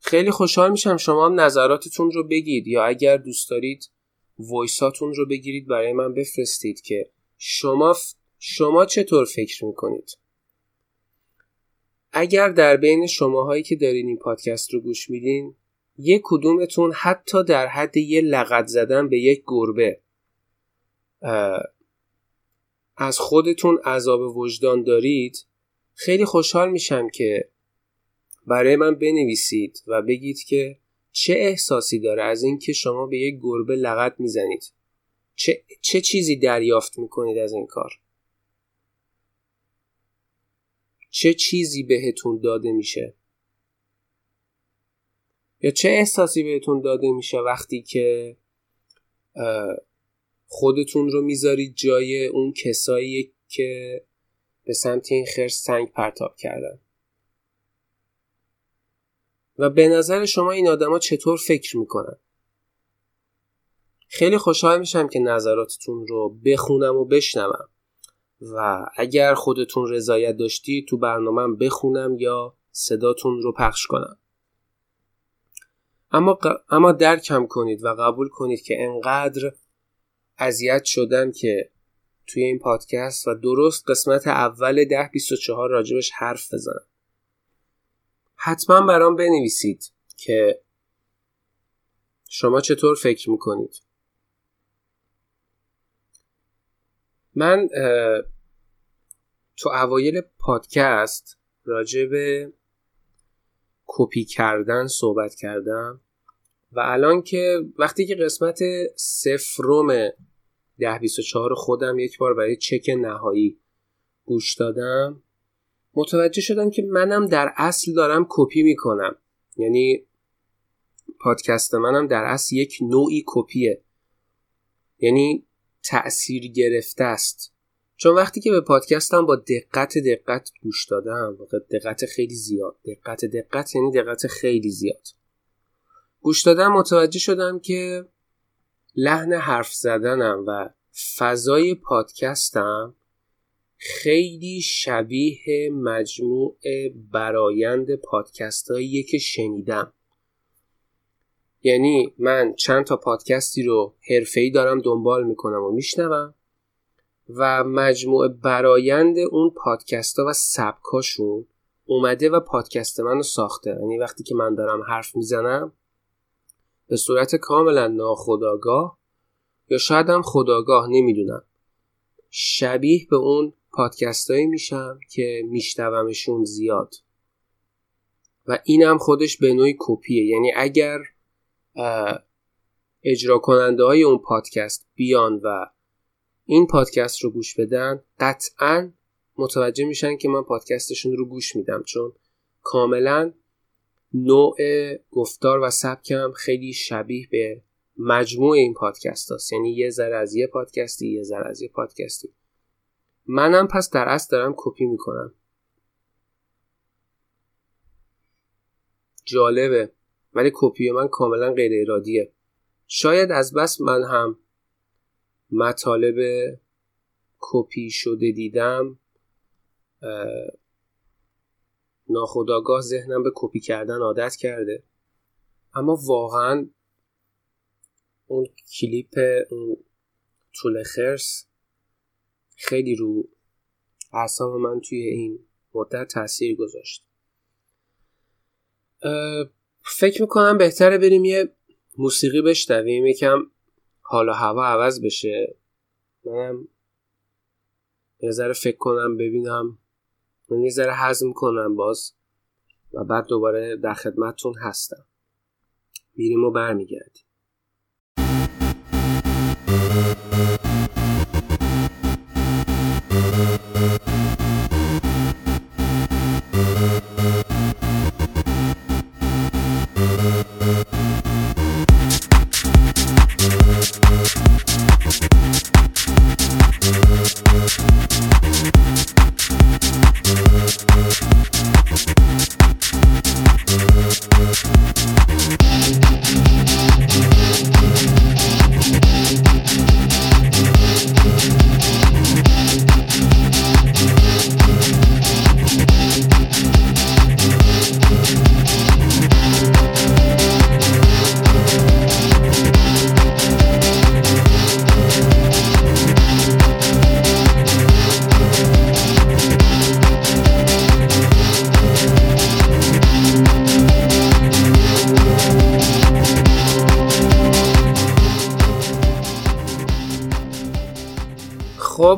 خیلی خوشحال میشم شما هم نظراتتون رو بگید یا اگر دوست دارید وایساتون رو بگیرید برای من بفرستید که شما شما چطور فکر می‌کنید. اگر در بین شماهایی که دارین این پادکست رو گوش میدین یک کدومتون حتی در حد یه لغت زدن به یک گربه. از خودتون عذاب وجدان دارید خیلی خوشحال میشم که برای من بنویسید و بگید که چه احساسی داره از اینکه شما به یک گربه لغت می‌زنید. چه, چه چیزی دریافت می‌کنید از این کار؟ چه چیزی بهتون داده میشه؟ یا چه احساسی بهتون داده میشه وقتی که خودتون رو می‌ذارید جای اون کسایی که به سمت این خرس سنگ پرتاب کردن؟ و به نظر شما این آدما چطور فکر می‌کنن؟ خیلی خوشحال میشم که نظراتتون رو بخونم و بشنوم. و اگر خودتون رضایت داشتی تو برنامه بخونم یا صداتون رو پخش کنم. اما, ق... اما درکم کنید و قبول کنید که انقدر اذیت شدم که توی این پادکست و درست قسمت اول ده 24 راجبش حرف بزنم. حتما برام بنویسید که شما چطور فکر می‌کنید. من تو اوایل پادکست راجع به کپی کردن صحبت کردم و الان که وقتی که قسمت سفروم ده 24 خودم یک بار برای چک نهایی گوش دادم متوجه شدم که منم در اصل دارم کپی می‌کنم. یعنی پادکست منم در اصل یک نوعی کپیه. یعنی تأثیر گرفته است. چون وقتی که به پادکستم با دقت دقت گوش دادم دقت خیلی زیاد. دقت دقت یعنی دقت خیلی زیاد. گوش دادم متوجه شدم که لحن حرف زدنم و فضای پادکستم خیلی شبیه مجموع برایند پادکست که شنیدم. یعنی من چند تا پادکستی رو حرفه‌ای دارم دنبال می‌کنم و میشنوم. و مجموع برایند اون پادکست ها و سبکاشون اومده و پادکست منو ساخته. یعنی وقتی که من دارم حرف می‌زنم به صورت کاملا ناخداگاه یا شاید هم خداگاه نمی‌دونم. شبیه به اون پادکستایی میشم که میشنومشون زیاد. و اینم خودش به نوعی کپیه. یعنی اگر اجرا کننده های اون پادکست بیان و این پادکست رو گوش بدن قطعا متوجه میشن که من پادکستشون رو گوش میدم چون کاملا نوع گفتار و سبکم خیلی شبیه به مجموع این پادکست هست یعنی یه ذره از یه پادکستی یه ذره از یه پادکستی. منم پس در اصل دارم کپی می‌کنم. جالبه ولی کپی من کاملا غیر ارادیه شاید از بس من هم مطالب کپی شده دیدم ناخداگاه ذهنم به کپی کردن عادت کرده. اما واقعا اون کلیپ اون طول خرس خیلی رو اعصاب من توی این مدت تاثیر گذاشت. فکر می‌کنم بهتره بریم یه موسیقی بشنویم. یکم حالا هوا عوض بشه. منم یه ذره فکر کنم ببینم. من یه ذره حزم کنم باز و بعد دوباره در خدمتتون هستم. میریم و برمیگردیم.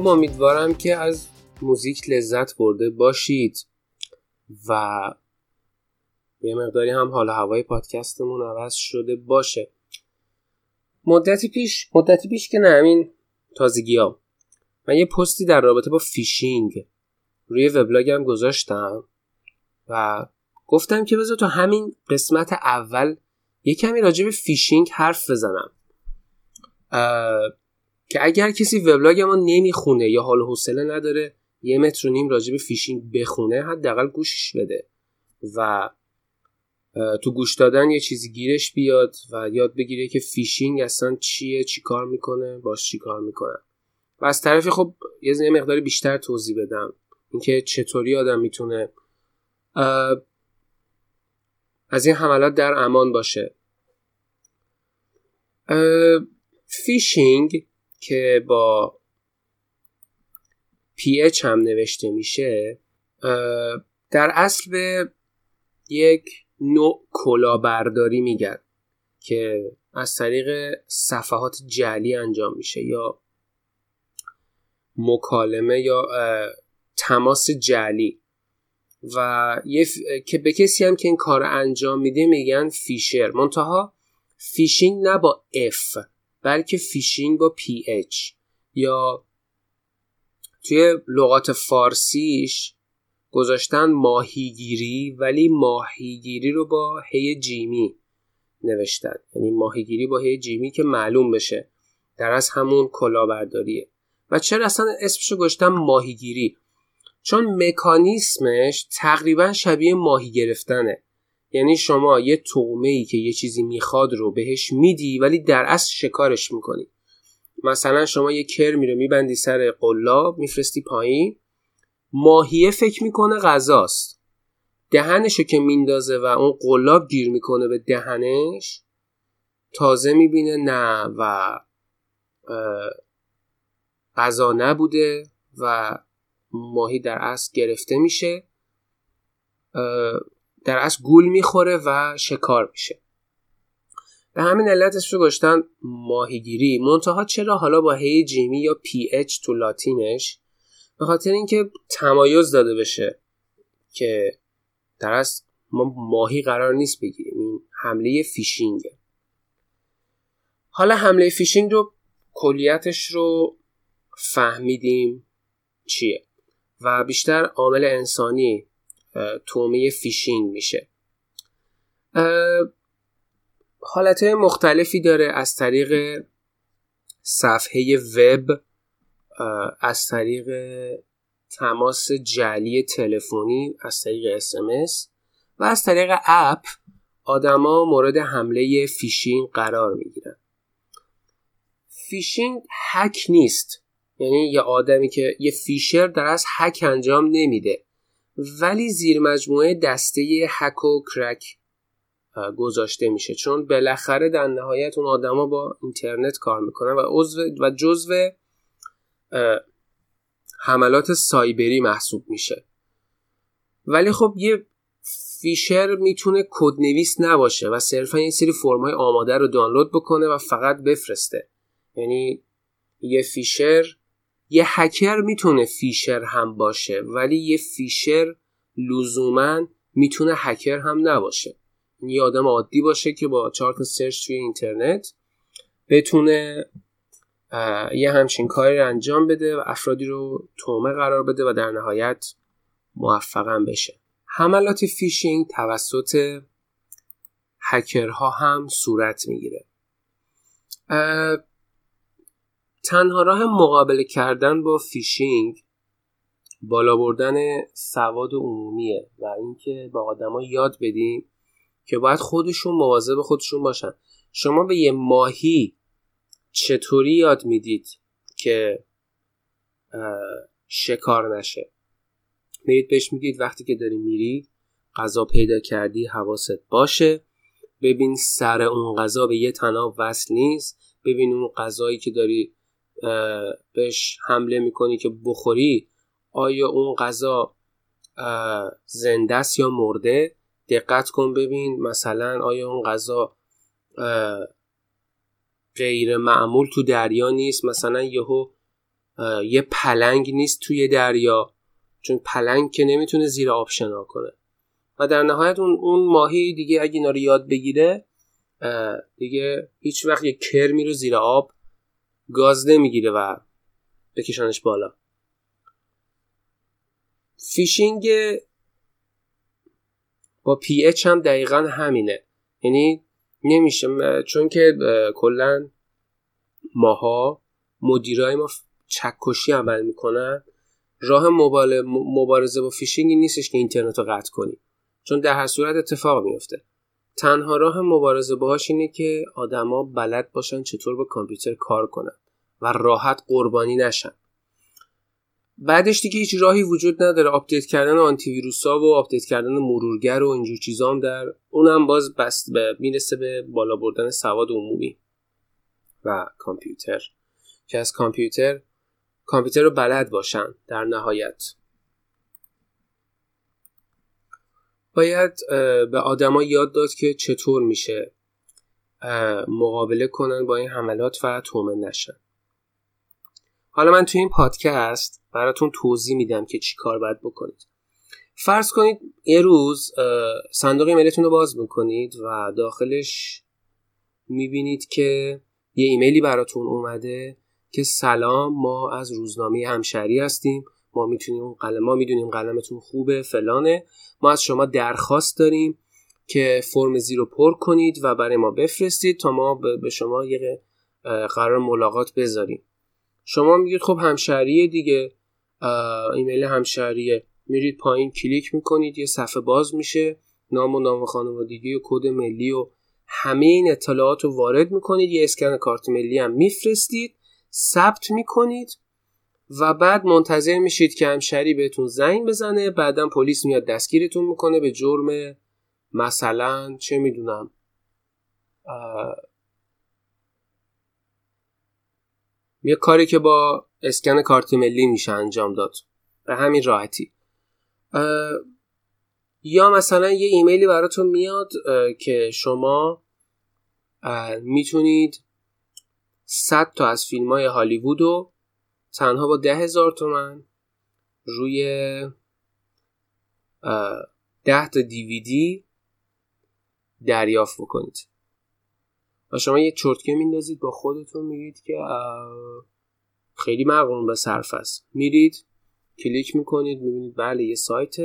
خب امیدوارم که از موزیک لذت برده باشید و یه مقداری هم حال هوای پادکستمون عوض شده باشه. مدتی پیش مدتی پیش که نه همین تازگی ها من یه پستی در رابطه با فیشینگ روی وبلاگم گذاشتم و گفتم که بذار تو همین قسمت اول یه کمی راجع به فیشینگ حرف بزنم. که اگر کسی وبلاگمو نمی‌خونه یا حال حوصله نداره یه متر و نیم راجع به فیشینگ بخونه حداقل گوشش بده. و تو گوش دادن یه چیزی گیرش بیاد و یاد بگیره که فیشینگ اصلا چیه چی کار می‌کنه باش چی کار می‌کنه. و از طرفی خب یه مقدار بیشتر توضیح بدم. اینکه چطوری آدم می‌تونه از این حملات در امان باشه. فیشینگ که با PH هم نوشته میشه در اصل به یک نوع کلاهبرداری میگن که از طریق صفحات جلی انجام میشه یا مکالمه یا تماس جلی و یه که به کسی هم که این کار انجام میده میگن فیشر. منتها فیشینگ نه با F. بلکه فیشینگ با PH یا توی لغات فارسیش گذاشتن ماهیگیری ولی ماهیگیری رو با ح جیمی نوشتن. یعنی ماهیگیری با ح جیمی که معلوم بشه. در اصل همون کلاهبرداریه. و چرا اصلا اسمشو گذاشتن ماهیگیری؟ چون مکانیسمش تقریبا شبیه ماهی گرفتنه. یعنی شما یه تومه ای که یه چیزی می‌خواد رو بهش میدی ولی در اصل شکارش می‌کنی. مثلا شما یه کرمی رو میبندی سر قلاب میفرستی پایین. ماهیه فکر می‌کنه غذاست. دهنشو که میندازه و اون قلاب گیر می‌کنه به دهنش تازه می‌بینه نه و غذا نبوده و ماهی در اصل گرفته میشه. در اصل گول می‌خوره و شکار میشه. به همین علت اسمش گذاشتن ماهیگیری. منتها چرا حالا با ح جیمی یا PH تو لاتینش؟ به خاطر اینکه تمایز داده بشه که در اصل ما ماهی قرار نیست بگیریم. این حمله فیشینگه. حالا حمله فیشینگ رو کلیتش رو فهمیدیم چیه. و بیشتر عامل انسانی طعمه فیشینگ میشه. حالت مختلفی داره از طریق صفحه وب از طریق تماس جعلی تلفنی از طریق SMS و از طریق اپ آدما مورد حمله فیشینگ قرار می‌گیرن. فیشینگ هک نیست یعنی یه آدمی که یه phisher در اصل هک انجام نمیده. ولی زیر مجموعه دسته هک و کرک گذاشته میشه. چون بالاخره در نهایت اون آدما با اینترنت کار می‌کنن و عضو و جزو حملات سایبری محسوب میشه. ولی خب یه phisher می‌تونه کدنویس نباشه و صرفا یه سری فرمای آماده رو دانلود بکنه و فقط بفرسته. یعنی یه phisher یه هکر می‌تونه phisher هم باشه ولی یه phisher لزوما می‌تونه هکر هم نباشه. یه آدم عادی باشه که با چار تا search توی اینترنت بتونه یه همچین کاری رو انجام بده و افرادی رو طعمه قرار بده و در نهایت موفق بشه. حملات فیشینگ توسط هکرها هم صورت می‌گیره. تنها راه مقابله کردن با فیشینگ بالا بردن سواد عمومیه و اینکه با آدما یاد بدیم که باید خودشون مواظب خودشون باشن. شما به یه ماهی چطوری یاد می‌دید که شکار نشه؟ میرید بهش میگید وقتی که داری میری غذا پیدا کردی حواست باشه. ببین سر اون غذا به یه تناب وصل نیست. ببین اون غذایی که داری بهش حمله می‌کنی که بخوری آیا اون غذا زنده است یا مرده؟ دقت کن ببین مثلا آیا اون غذا غیر معمول تو دریا نیست؟ مثلا یهو یه پلنگ نیست توی دریا چون پلنگ که نمی‌تونه زیر آب شنا کنه. و در نهایت اون, اون ماهی دیگه اگه اینا رو یاد بگیره دیگه هیچ وقت یه کرمی رو زیر آب. گاز نمی‌گیره و بکشنش بالا. فیشینگ با PH هم دقیقا همینه. یعنی نمیشه چون که کلا ماها مدیرای ما چکشی عمل می‌کنن. راه مبارزه با فیشینگی نیستش که اینترنت رو قطع کنی. چون در هر صورت اتفاق میفته تنها راه مبارزه باهاش اینه که آدما بلد باشن چطور با کامپیوتر کار کنن و راحت قربانی نشن. بعدش دیگه هیچ راهی وجود نداره. آپدیت کردن آنتی ویروس ها و آپدیت کردن مرورگر و اینجور چیزا هم در اونم باز بست به می‌رسه به بالا بردن سواد عمومی و کامپیوتر. که از کامپیوتر کامپیوتر رو بلد باشن در نهایت. باید به آدما یاد داد که چطور میشه مقابله کنن با این حملات و تومن نشن. حالا من توی این پادکست براتون توضیح میدم که چی کار باید بکنید. فرض کنید یه روز صندوق ایمیلتون رو باز می‌کنید و داخلش می‌بینید که یه ایمیلی براتون اومده که سلام ما از روزنامه همشهری هستیم. ما می‌تونیم قلم ما می‌دونیم قلمتون خوبه فلانه. ما از شما درخواست داریم که فرم زیر رو پر کنید و برای ما بفرستید تا ما به شما یه قرار ملاقات بذاریم. شما میگید خب همشهریه دیگه. ایمیل همشهریه. میرید پایین کلیک می‌کنید یه صفحه باز میشه. نام و نام خانوادگی و کد ملی و همه این اطلاعات رو وارد می‌کنید. یه اسکن کارت ملی هم میفرستید. ثبت می‌کنید. و بعد منتظر میشید که همشری بهتون زنگ بزنه بعدا پلیس میاد دستگیرتون می‌کنه به جرم مثلا چه می‌دونم یه کاری که با اسکن کارت ملی میشه انجام داد. به همین راحتی. یا مثلا یه ایمیلی براتون میاد که شما می‌تونید 100 تا از فیلم های هالیوود تنها با ده هزار تومن روی ده تا دیویدی دریافت بکنید. و شما یه چرتکه میندازید با خودتون میگید که خیلی مقرون به صرف است. میرید کلیک می‌کنید می‌بینید بله یه سایت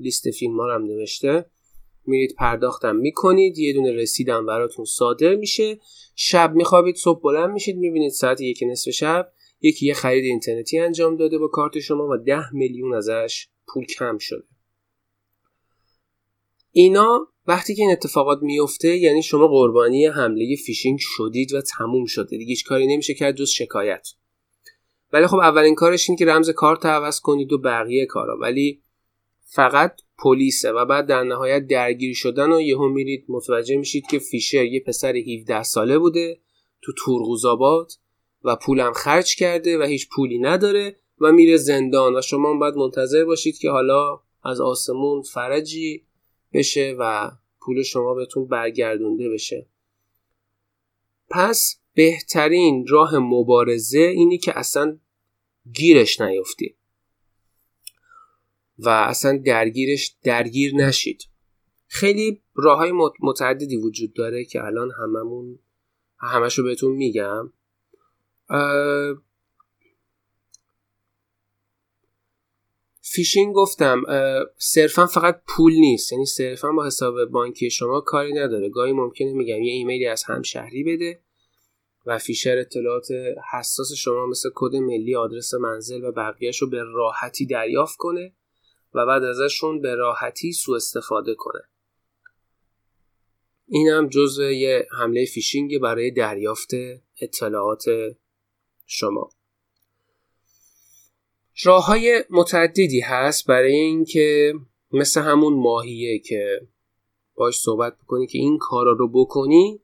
لیست فیلم هم نوشته. میرید پرداختم می‌کنید یه دونه رسیدم براتون صادر میشه. شب میخوابید صبح بلند میشید می‌بینید ساعت یک نصف شب. یکی یه خرید اینترنتی انجام داده با کارت شما و ده میلیون ازش پول کم شده. اینا وقتی که این اتفاقات میفته یعنی شما قربانی حمله فیشینگ شدید و تموم شده. دیگه هیچ کاری نمیشه کرد جز شکایت. ولی خب اولین کارش این که رمز کارت عوض کنید و بقیه کارا. ولی فقط پلیسه و بعد در نهایت درگیر شدن و یهو میرید متوجه میشید که فیشر یه پسر 17 ساله بوده تو تورغوزآباد و پولم خرج کرده و هیچ پولی نداره و میره زندان و شما باید منتظر باشید که حالا از آسمون فرجی بشه و پول شما بهتون برگردونده بشه. پس بهترین راه مبارزه اینی که اصلا گیرش نیفتی و اصلا درگیرش درگیر نشید. خیلی راه های متعددی وجود داره که الان هممون همشو بهتون میگم. فیشینگ گفتم صرفا فقط پول نیست. یعنی صرفا با حساب بانکی شما کاری نداره. گاهی ممکنه میگم یه ایمیلی از همشهری بده و phisher اطلاعات حساس شما مثل کد ملی آدرس منزل و بقیهش رو به راحتی دریافت کنه و بعد ازشون به راحتی سوء استفاده کنه. این هم جزء یه حمله فیشینگ برای دریافت اطلاعات شما. راه های متعددی هست برای اینکه مثل همون ماهیه که باش صحبت بکنی که این کارا رو بکنی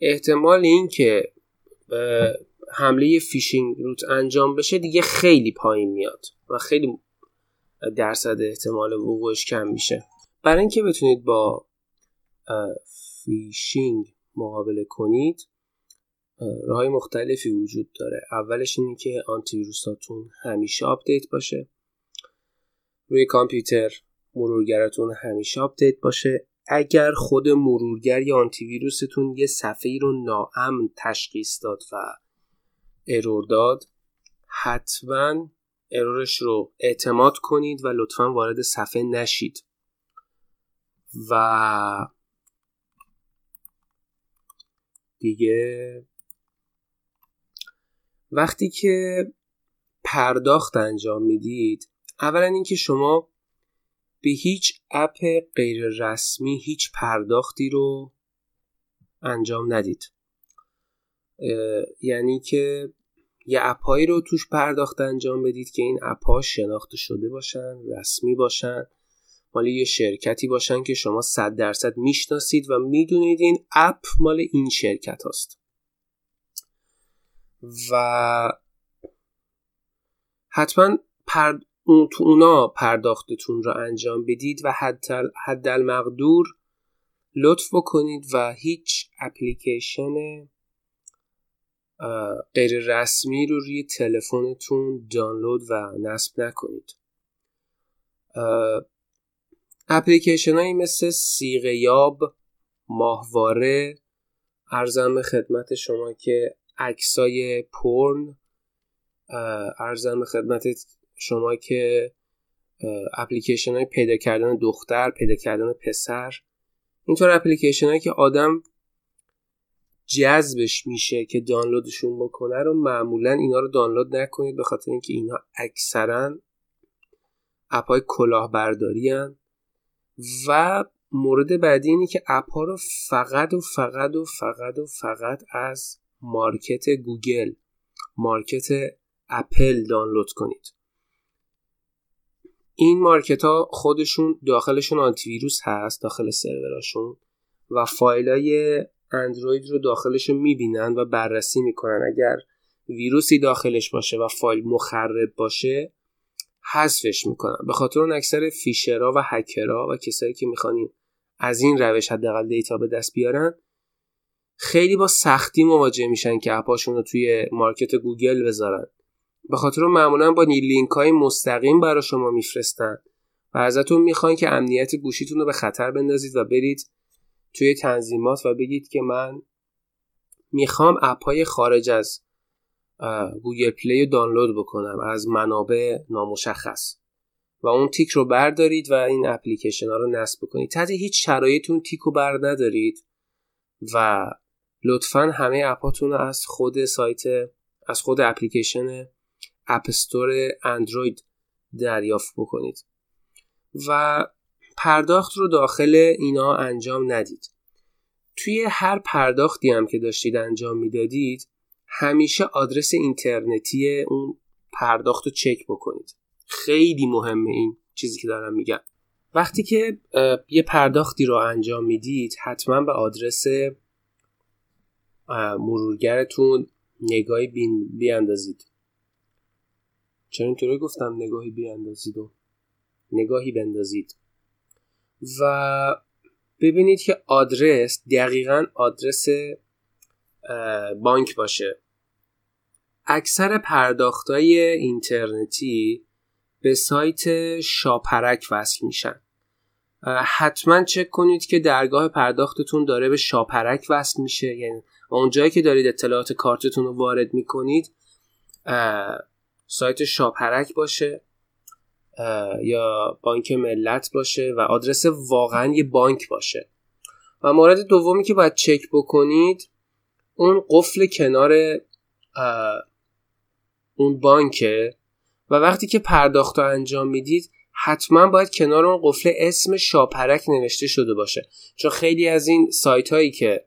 احتمال این که حمله فیشینگ روت انجام بشه دیگه خیلی پایین میاد و خیلی درصد احتمال وقوعش کم میشه. برای اینکه بتونید با فیشینگ مقابله کنید راه مختلفی وجود داره. اولش اینه که آنتی ویروساتون همیشه آپدیت باشه. روی کامپیوتر مرورگراتون همیشه آپدیت باشه. اگر خود مرورگر یا آنتی ویروستون یه صفحه رو ناامن تشخیص داد و error داد حتما error ش رو اعتماد کنید و لطفا وارد صفحه نشید. و دیگه وقتی که پرداخت انجام می‌دید اولا اینکه شما به هیچ اپ غیر رسمی هیچ پرداختی رو انجام ندید. یعنی که یه اپهایی رو توش پرداخت انجام بدید که این اپ ها شناخته شده باشن رسمی باشن. مال یه شرکتی باشن که شما صد درصد می‌شناسید و می‌دونید این اپ مال این شرکت هست و حتما پر... اون تو اونا پرداختتون رو انجام بدید و حد حد المقدور لطف بکنید و هیچ اپلیکیشن غیر رسمی رو روی تلفنتون دانلود و نصب نکنید. اپلیکیشن هایی مثل سیغه یاب ماهواره ارزم خدمت شما که عکسای پرن ارزم خدمت شما که اپلیکیشن های پیدا کردن دختر پیدا کردن پسر. اینطور اپلیکیشن هایی که آدم جذبش میشه که دانلودشون بکنه رو معمولا اینا رو دانلود نکنید به خاطر اینکه اینا اکثرا اپ های کلاهبرداری و مورد بعدی اینه که اپ ها رو فقط و فقط و فقط و فقط از market گوگل market اپل دانلود کنید. این market ها خودشون داخلشون آنتی ویروس هست داخل سروراشون و فایل های اندروید رو داخلشون می‌بینن و بررسی می‌کنن. اگر ویروسی داخلش باشه و فایل مخرب باشه حذفش می‌کنن. به خاطر اون اکثر phisher ها و هکرها و کسایی که می‌خوان این از این روش حداقل data به دست بیارن خیلی با سختی مواجه میشن که اپاشون رو توی market گوگل بذارن. به خاطر معمولا با لینک های مستقیم برای شما میفرستن و ازتون می‌خوان که امنیت گوشیتون رو به خطر بندازید و برید توی تنظیمات و بگید که من می‌خوام اپ های خارج از Google Play رو دانلود بکنم از منابع نامشخص. و اون تیک رو بردارید و این اپلیکیشن ها رو نصب بکنید. تحت هیچ شرایطی اون تیک رو بر ندارید و لطفا همه app اتون رو از خود سایت از خود اپلیکیشن App Store اندروید دریافت بکنید. و پرداخت رو داخل اینا انجام ندید. توی هر پرداختی هم که داشتید انجام می‌دادید همیشه آدرس اینترنتی اون پرداخت رو چک بکنید. خیلی مهمه این چیزی که دارم میگم. وقتی که یه پرداختی رو انجام می‌دید حتما به آدرس مرورگرتون نگاهی بیاندازید. چرا اینطوری گفتم نگاهی بیاندازید و نگاهی بندازید؟ و ببینید که آدرس دقیقا آدرس بانک باشه. اکثر پرداختهای اینترنتی به سایت شاپرک وصل میشن. حتما چک کنید که درگاه پرداختتون داره به شاپرک وصل میشه. یعنی اونجایی که دارید اطلاعات کارتتون رو وارد می‌کنید سایت شاپرک باشه یا بانک ملت باشه و آدرس واقعا یه بانک باشه. و مورد دومی که باید چک بکنید اون قفل کنار اون بانکه. و وقتی که پرداخت رو انجام می‌دید حتما باید کنار اون قفل اسم شاپرک نوشته شده باشه. چون خیلی از این سایت هایی که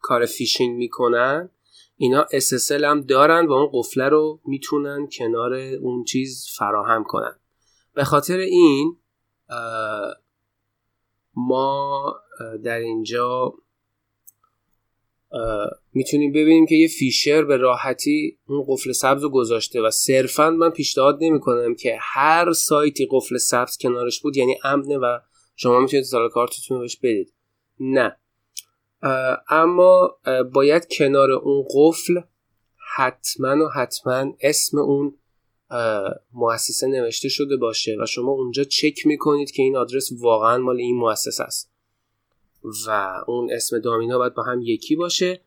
کار فیشینگ می‌کنن اینا SSL هم دارن و اون قفله رو می‌تونن کنار اون چیز فراهم کنن. به خاطر این ما در اینجا می‌تونیم ببینیم که یه فیشر به راحتی اون قفل سبز رو گذاشته و صرفا من پیشنهاد نمی‌کنم که هر سایتی قفل سبز کنارش بود یعنی امنه و شما می‌تونید اتصال کارتتون رو بهش بدید. نه. اما باید کنار اون قفل حتما و حتما اسم اون مؤسسه نوشته شده باشه و شما اونجا چک می‌کنید که این آدرس واقعا مال این مؤسسه است. و اون اسم دامینا باید با هم یکی باشه.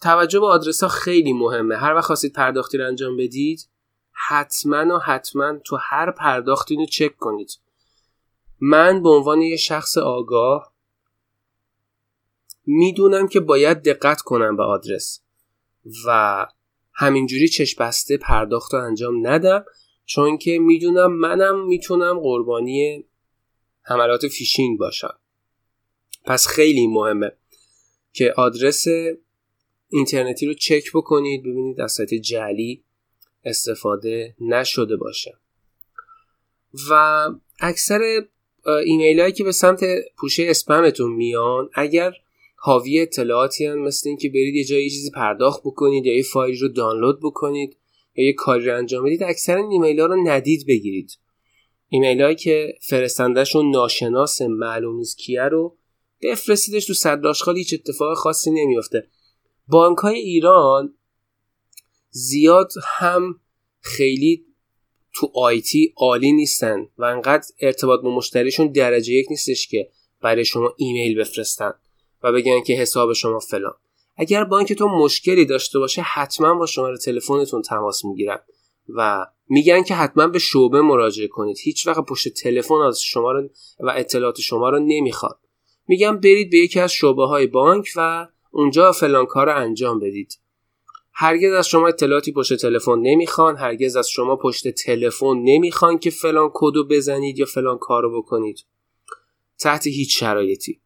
توجه به آدرس ها خیلی مهمه. هر وقت خواستید پرداختی رو انجام بدید حتما و حتما تو هر پرداختی رو چک کنید. من به عنوان یه شخص آگاه می‌دونم که باید دقت کنم به آدرس و همینجوری چشم بسته پرداخت رو انجام ندم چون که می‌دونم منم می‌تونم قربانی حملات فیشینگ باشم. پس خیلی مهمه که آدرس اینترنتی رو چک بکنید ببینید از سایت جعلی استفاده نشده باشه. و اکثر ایمیل هایی که به سمت پوشه اسپمتون میان اگر حاوی اطلاعاتی هم مثل اینکه برید یه جایی چیزی پرداخت بکنید یا یه فایل رو دانلود بکنید یا یه کاری رو انجام بدید اکثر این ایمیل ها رو ندید بگیرید. ایمیل هایی که فرستندهشون ناشناس معلوم نیست کیه رو بفرستیدش تو صد آشغال هیچ اتفاق خاصی نمیافته. بانک های ایران زیاد هم خیلی تو آیتی عالی نیستن و انقدر ارتباط با مشتریشون درجه یک نیستش که برای شما ایمیل بفرستن. و بگن که حساب شما فلان. اگر بانکتون مشکلی داشته باشه حتما با شماره تلفنتون تماس می‌گیرن و میگن که حتما به شعبه مراجعه کنید. هیچ وقت پشت تلفن از شما رو و اطلاعات شما رو نمی‌خواد. میگن برید به یکی از شعبه های بانک و اونجا فلان کار رو انجام بدید. هرگز از شما اطلاعاتی پشت تلفن نمی‌خوان هرگز از شما پشت تلفن نمی‌خوان که فلان کدو بزنید یا فلان کارو بکنید. تحت هیچ شرایطی.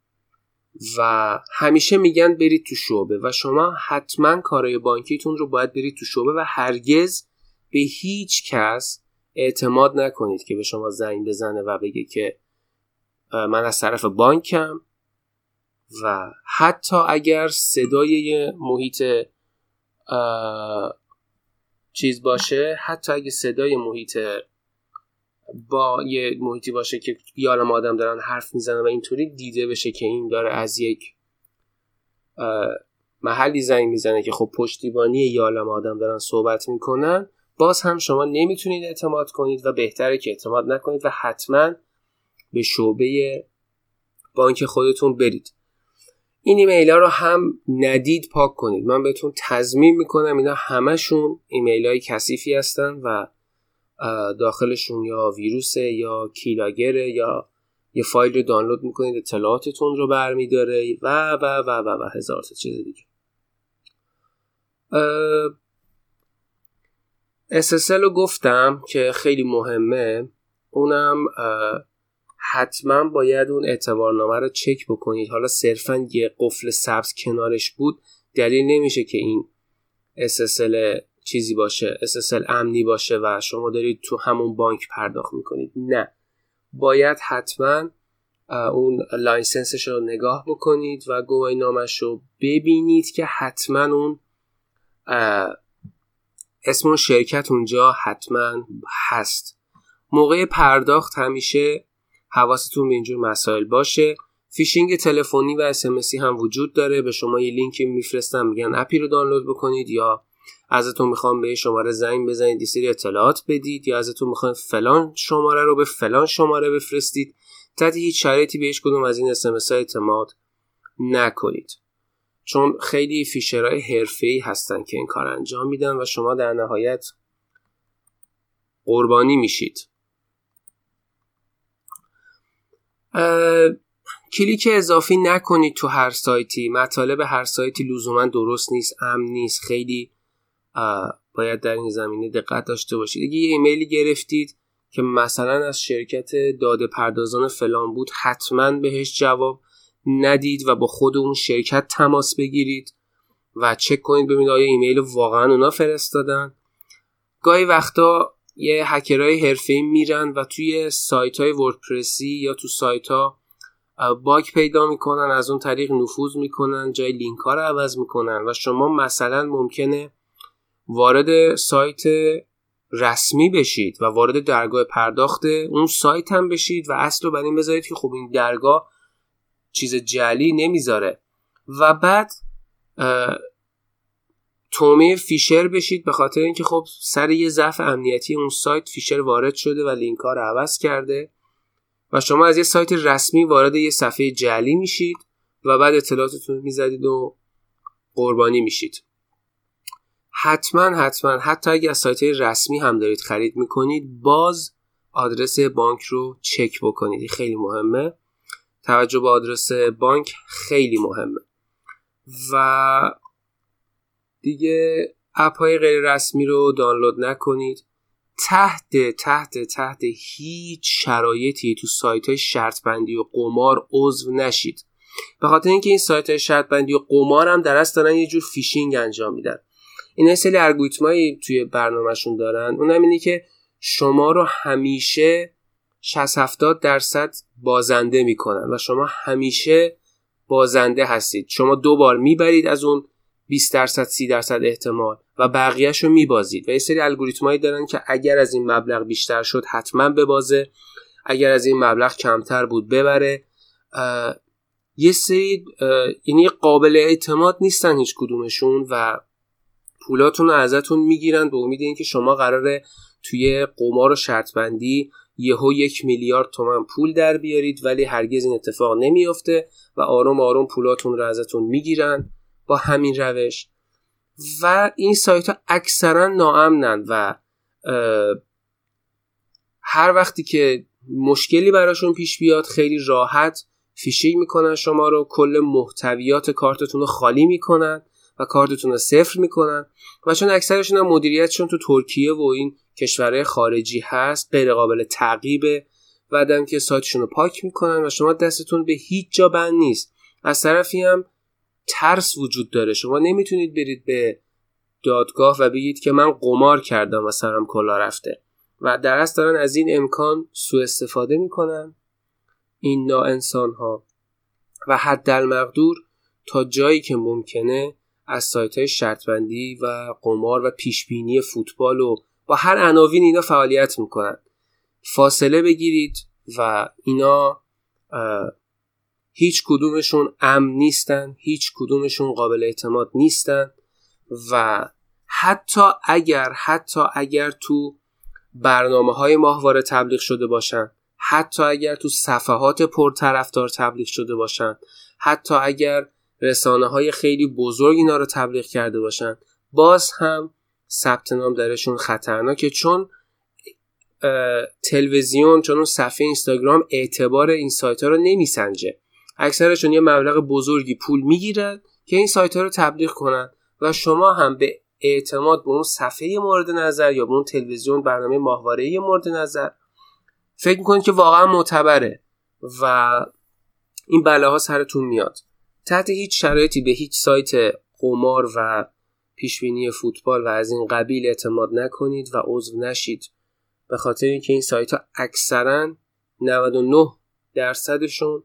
و همیشه میگن برید تو شعبه و شما حتما کارهای بانکیتون رو باید برید تو شعبه و هرگز به هیچ کس اعتماد نکنید که به شما زنگ بزنه و بگه که من از طرف بانکم و حتی اگر صدای محیط چیز باشه حتی اگه صدای محیط با یه محیطی باشه که یه عالم آدم دارن حرف می‌زنن و اینطوری دیده بشه که این داره از یک محلی زنگ می‌زنه که خب پشتیبانی یه عالم آدم دارن صحبت می‌کنن باز هم شما نمی‌تونید اعتماد کنید و بهتره که اعتماد نکنید و حتما به شعبه بانک خودتون برید. این ایمیل ها رو هم ندید پاک کنید. من بهتون تضمین می‌کنم اینا همشون ایمیل های کثیفی هستن و داخلشون یا ویروسه یا کیلاگره یا یه فایل رو دانلود می‌کنید اطلاعاتتون رو برمیداره و و و و و هزار تا چیز دیگه. SSL رو گفتم که خیلی مهمه. اونم حتما باید اون اعتبارنامه رو چک بکنید. حالا صرفا یه قفل سبز کنارش بود. دلیل نمیشه که این SSL چیزی باشه SSL امنی باشه و شما دارید تو همون بانک پرداخت می‌کنید. نه. باید حتما اون لایسنسش رو نگاه بکنید و گواهی نامش رو ببینید که حتما اون اسم اون شرکت اونجا حتما هست. موقع پرداخت همیشه حواستون به اینجور مسائل باشه. فیشینگ تلفنی و SMS ی هم وجود داره. به شما یه لینکی میفرستن میگن app ی رو دانلود بکنید یا ازتون می‌خوام به شماره زنگ بزنید یه سری اطلاعات بدید یا ازتون می‌خوام فلان شماره رو به فلان شماره بفرستید. تحت هیچ شرایطی به هیچ کدوم از این SMS ها اعتماد نکنید. چون خیلی فیشرهای حرفه‌ای هستن که این کار انجام میدن و شما در نهایت قربانی میشید. کلیک اضافی نکنید تو هر سایتی. مطالب هر سایتی لزوما درست نیست امن نیست خیلی باید در این زمینه دقت داشته باشید. اگه یه ایمیلی گرفتید که مثلا از شرکت داده پردازان فلان بود حتما بهش جواب ندید و با خود اون شرکت تماس بگیرید و چک کنید ببینید آیا ایمیل واقعا اونا فرستادن. گاهی وقتا یه هکرهای حرفه‌ای میرن و توی سایت های وردپرسی یا تو سایت ها باگ پیدا می‌کنن از اون طریق نفوذ می‌کنن جای لینک ها رو عوض می‌کنن و شما مثلا ممکنه وارد سایت رسمی بشید و وارد درگاه پرداخت اون سایت هم بشید و اصل رو بر بذارید که خب این درگاه چیز جلی نمی‌ذاره. و بعد تومه فیشر بشید به خاطر اینکه خب سر یه ضعف امنیتی اون سایت فیشر وارد شده و لینک رو عوض کرده و شما از یه سایت رسمی وارد یه صفحه جلی میشید و بعد اطلاعاتتون می‌زدید و قربانی میشید. حتما حتما. حتی اگر از سایت رسمی هم دارید خرید می‌کنید باز آدرس بانک رو چک بکنید. خیلی مهمه. توجه به آدرس بانک خیلی مهمه. و دیگه app های غیر رسمی رو دانلود نکنید. تحت تحت تحت هیچ شرایطی تو سایت های شرط بندی و قمار عضو نشید. به خاطر اینکه این سایت های شرط بندی و قمار هم در دارن یه جور فیشینگ انجام میدن. این سری الگوریتمایی توی برنامهشون دارن. اونم اینه که شما رو همیشه 60 70 درصد بازنده می‌کنن و شما همیشه بازنده هستید. شما دو بار می‌برید از اون 20 درصد 30 درصد احتمال و بقیهش رو میبازید. و یه سری الگوریتمایی دارن که اگر از این مبلغ بیشتر شد حتما ببازه. اگر از این مبلغ کمتر بود ببره. یه سری یعنی قابل اعتماد نیستن هیچ کدومشون و پولاتون رو ازتون می‌گیرن به امید اینکه شما قراره توی قمار و شرط بندی یهو یک میلیارد تومن پول در بیارید ولی هرگز این اتفاق نمیافته و آروم آروم پولاتون رو ازتون می‌گیرن با همین روش. و این سایت ها اکثرا ناامنن و هر وقتی که مشکلی براشون پیش بیاد خیلی راحت فیشینگ می‌کنن شما رو کل محتویات کارتتون رو خالی می‌کنن. و کارتتون رو صفر می‌کنن. و چون اکثرشون هم مدیریتشون تو ترکیه و این کشورهای خارجی هست غیر قابل تعقیبه بعدم که سایتشون رو پاک می‌کنن و شما دستتون به هیچ جا بند نیست. از طرفی هم ترس وجود داره. شما نمی‌تونید برید به دادگاه و بگید که من قمار کردم و سرم کلاه رفته. و در اصل دارن از این امکان سوء استفاده می‌کنن. این انسان ها و حد مقدور تا جایی که ممکنه از سایت های شرطبندی و قمار و پیشبینی فوتبال و با هر عناوین اینا فعالیت می‌کنن. فاصله بگیرید و اینا هیچ کدومشون امن نیستن هیچ کدومشون قابل اعتماد نیستن و حتی اگر حتی اگر تو برنامه های ماهواره تبلیغ شده باشن حتی اگر تو صفحات پرطرفدار تبلیغ شده باشن حتی اگر رسانه های خیلی بزرگ اینا رو تبلیغ کرده باشن. باز هم ثبت نام درشون خطرناکه چون تلویزیون چون اون صفحه اینستاگرام اعتبار این سایت ها رو نمیسنجه. اکثرشون یه مبلغ بزرگی پول می‌گیرن که این سایت ها رو تبلیغ کنن و شما هم به اعتماد به اون صفحه مورد نظر یا به اون تلویزیون برنامه ماهواره مورد نظر فکر می‌کنید که واقعا معتبره و این بلاها سرتون میاد. تحت هیچ شرایطی به هیچ سایت قمار و پیشبینی فوتبال و از این قبیل اعتماد نکنید و عضو نشید. به خاطر اینکه این سایت ها اکثرا 99 درصدشون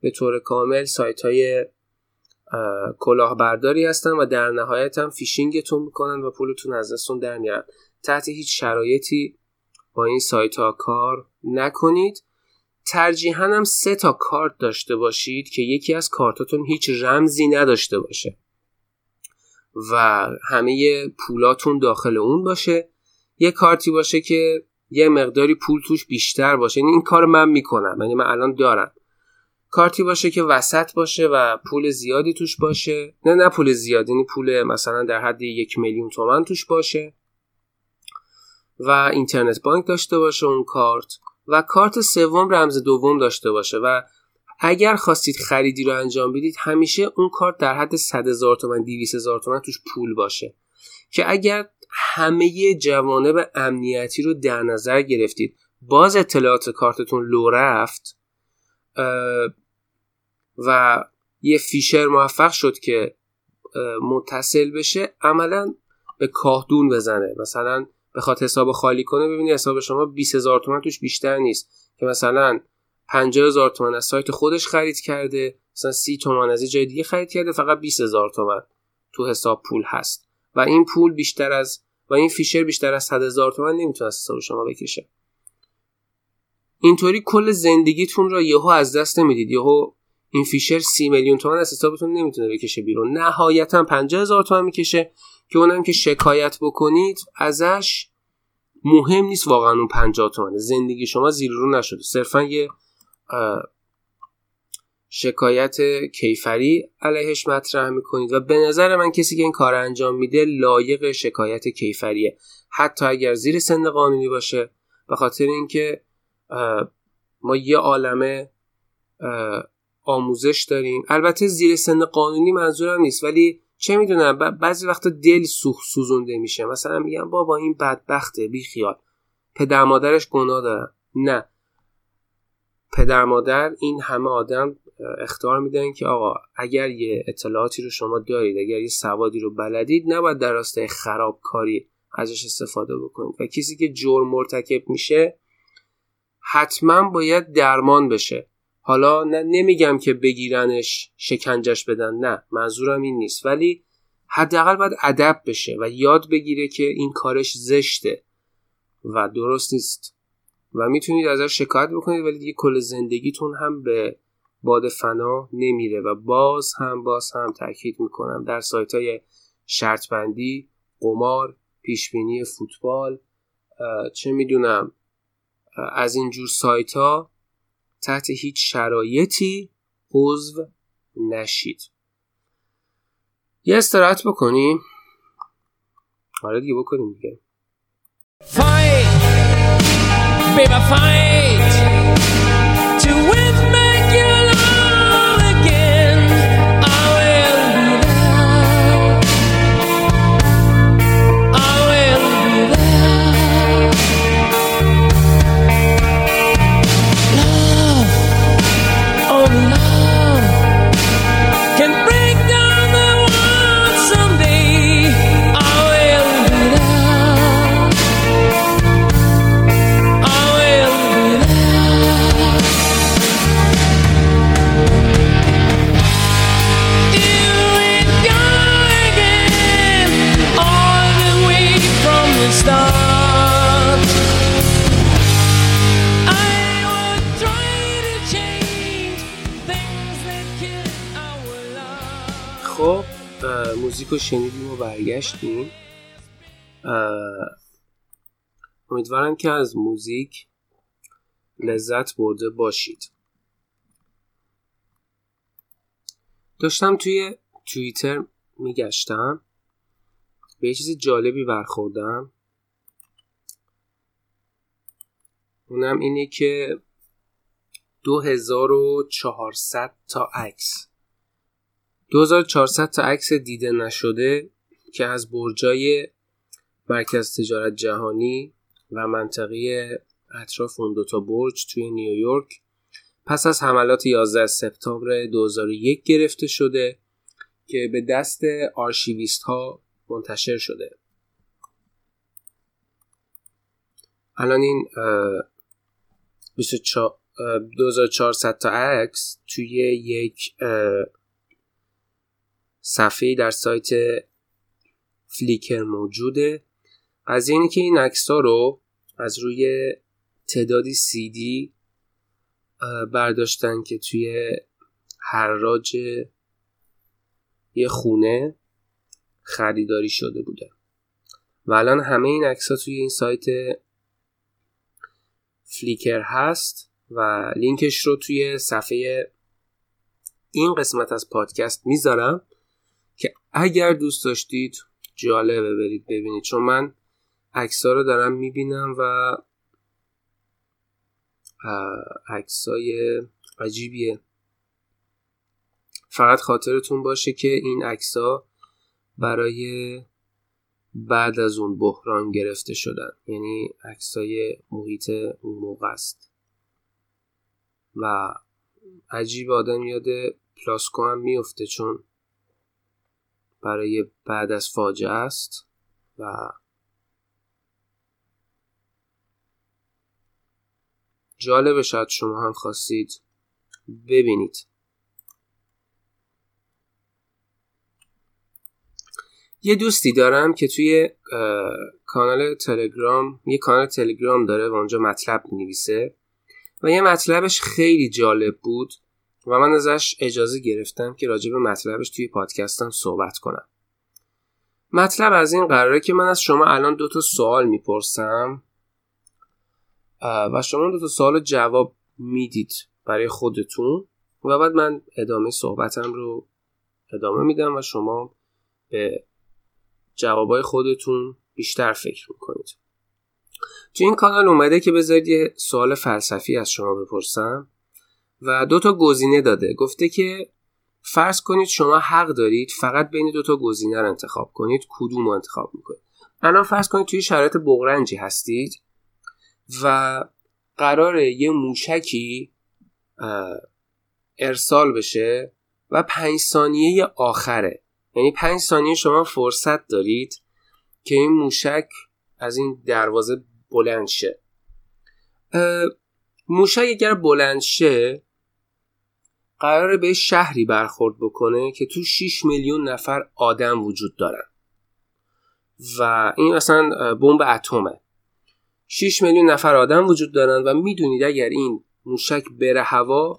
به طور کامل سایت های کلاهبرداری هستن و در نهایت هم فیشینگتون می‌کنن و پولتون از دستون در میارن. تحت هیچ شرایطی با این سایت ها کار نکنید. ترجیحاً هم سه تا کارت داشته باشید که یکی از کارتاتون هیچ رمزی نداشته باشه. و همه پولاتون داخل اون باشه. یه کارتی باشه که یه مقداری پول توش بیشتر باشه. یعنی این کار من می‌کنم. یعنی من الان دارم. کارتی باشه که وسط باشه و پول زیادی توش باشه. نه نه پول زیادی یعنی پول مثلا در حد یک میلیون تومن توش باشه. و اینترنت بانک داشته باشه اون کارت. و کارت سوم رمز دوم داشته باشه و اگر خواستید خریدی رو انجام بدید همیشه اون کارت در حد 100 هزار تومن 200 هزار تومن توش پول باشه. که اگر همه جوانب امنیتی رو در نظر گرفتید باز اطلاعات کارتتون لو رفت و یه فیشر موفق شد که متصل بشه عملا به کاهدون بزنه. مثلا بخواد حساب خالی کنه ببینی حساب شما 20 هزار تومن توش بیشتر نیست. که مثلا 50 هزار تومن از سایت خودش خرید کرده مثلا 30 تومن از جای دیگه خرید کرده فقط 20 هزار تومن تو حساب پول هست. و این پول بیشتر از و این فیشر بیشتر از 100 هزار تومن نمی‌تونه از حساب شما بکشه. اینطوری کل زندگیتون رو یهو از دست نمی‌دید. یهو این فیشر 30 میلیون تومن از حسابتون نمی‌تونه بکشه بیرون. نهایتا 50 هزار تومن می‌کشه. که اونم که شکایت بکنید ازش مهم نیست واقعا اون 50 تومنه. زندگی شما زیر رو نشده. صرفا یه شکایت کیفری علیهش مطرح می‌کنید و به نظر من کسی که این کار انجام میده لایق شکایت کیفریه. حتی اگر زیر سن قانونی باشه به خاطر اینکه ما یه عالمه آموزش داریم. البته زیر سن قانونی منظورم نیست ولی چه می‌دونم بعضی وقتا دل سوخ سوزونده میشه. مثلا میگم بابا این بدبخته بی خیال پدر مادرش گناه دارن. نه. پدر مادر این همه آدم اختار میدن که آقا اگر یه اطلاعاتی رو شما دارید اگر یه سوادی رو بلدید نباید در راستای خرابکاری ازش استفاده بکنید. و کسی که جرم مرتکب میشه حتما باید درمان بشه. حالا نه نمیگم که بگیرنش شکنجش بدن نه منظورم این نیست. ولی حداقل باید ادب بشه و یاد بگیره که این کارش زشته و درست نیست. و می‌تونید ازش شکایت بکنید ولی دیگه کل زندگیتون هم به باد فنا نمیره. و باز هم باز هم تاکید می‌کنم در سایت های شرط بندی قمار پیشبینی فوتبال چه می‌دونم از اینجور سایت ها تحت هیچ شرایطی عضو نشید. یه استراحت بکنیم آره دیگه بکنیم دیگه. Fight, baby, fight! موزیک رو شنیدیم و برگشتیم. امیدوارم که از موزیک لذت برده باشید. داشتم توی توییتر میگشتم. به یه چیز جالبی برخوردم. اونم اینه که 2400 تا عکس. 2400 تا عکس دیده نشده که از برجای مرکز تجارت جهانی و منطقه اطراف اون دوتا برج توی نیویورک پس از حملات 11 سپتامبر 2001 گرفته شده که به دست آرشیویست ها منتشر شده. الان این اه، 24 اه، 2400 تا عکس توی یک صفحه در سایت فلیکر موجوده. قضیه اینه که این عکس رو از روی تعدادی سی دی برداشتن که توی حراج یه خونه خریداری شده بوده. و الان همه این عکس ها توی این سایت فلیکر هست و لینکش رو توی صفحه این قسمت از پادکست می‌ذارم. که اگر دوست داشتید جالبه برید ببینید چون من عکس رو دارم می‌بینم و عکسای عجیبیه. فقط خاطرتون باشه که این عکسا برای بعد از اون بحران گرفته شدن. یعنی عکسای محیط اون موقع است. و عجیب آدم یاد پلاسکو هم میفته چون برای بعد از فاجعه است و جالبه شاید شما هم خواستید ببینید. یه دوستی دارم که توی کانال تلگرام یه کانال تلگرام داره و اونجا مطلب نویسه و یه مطلبش خیلی جالب بود. و من ازش اجازه گرفتم که راجع به مطلبش توی پادکستم صحبت کنم. مطلب از این قراره که من از شما الان دو تا سوال می‌پرسم و شما دو تا سوال جواب می‌دید برای خودتون و بعد من ادامه صحبتم رو ادامه میدم و شما به جوابای خودتون بیشتر فکر می‌کنید. تو این کانال اومده که بذارید یه سوال فلسفی از شما بپرسم. و دو تا گزینه داده. گفته که فرض کنید شما حق دارید فقط بین دو تا گزینه رو انتخاب کنید کدوم رو انتخاب می‌کنید. الان فرض کنید توی شرایط بغرنجی هستید و قرار یه موشکی ارسال بشه و پنج ثانیه آخره. یعنی پنج ثانیه شما فرصت دارید که این موشک از این دروازه بلند شه. موشک اگر بلند شه قراره به شهری برخورد بکنه که تو 6 میلیون نفر آدم وجود دارن. و این اصلا بمب اتمه. 6 میلیون نفر آدم وجود دارن و می‌دونید اگر این موشک بره هوا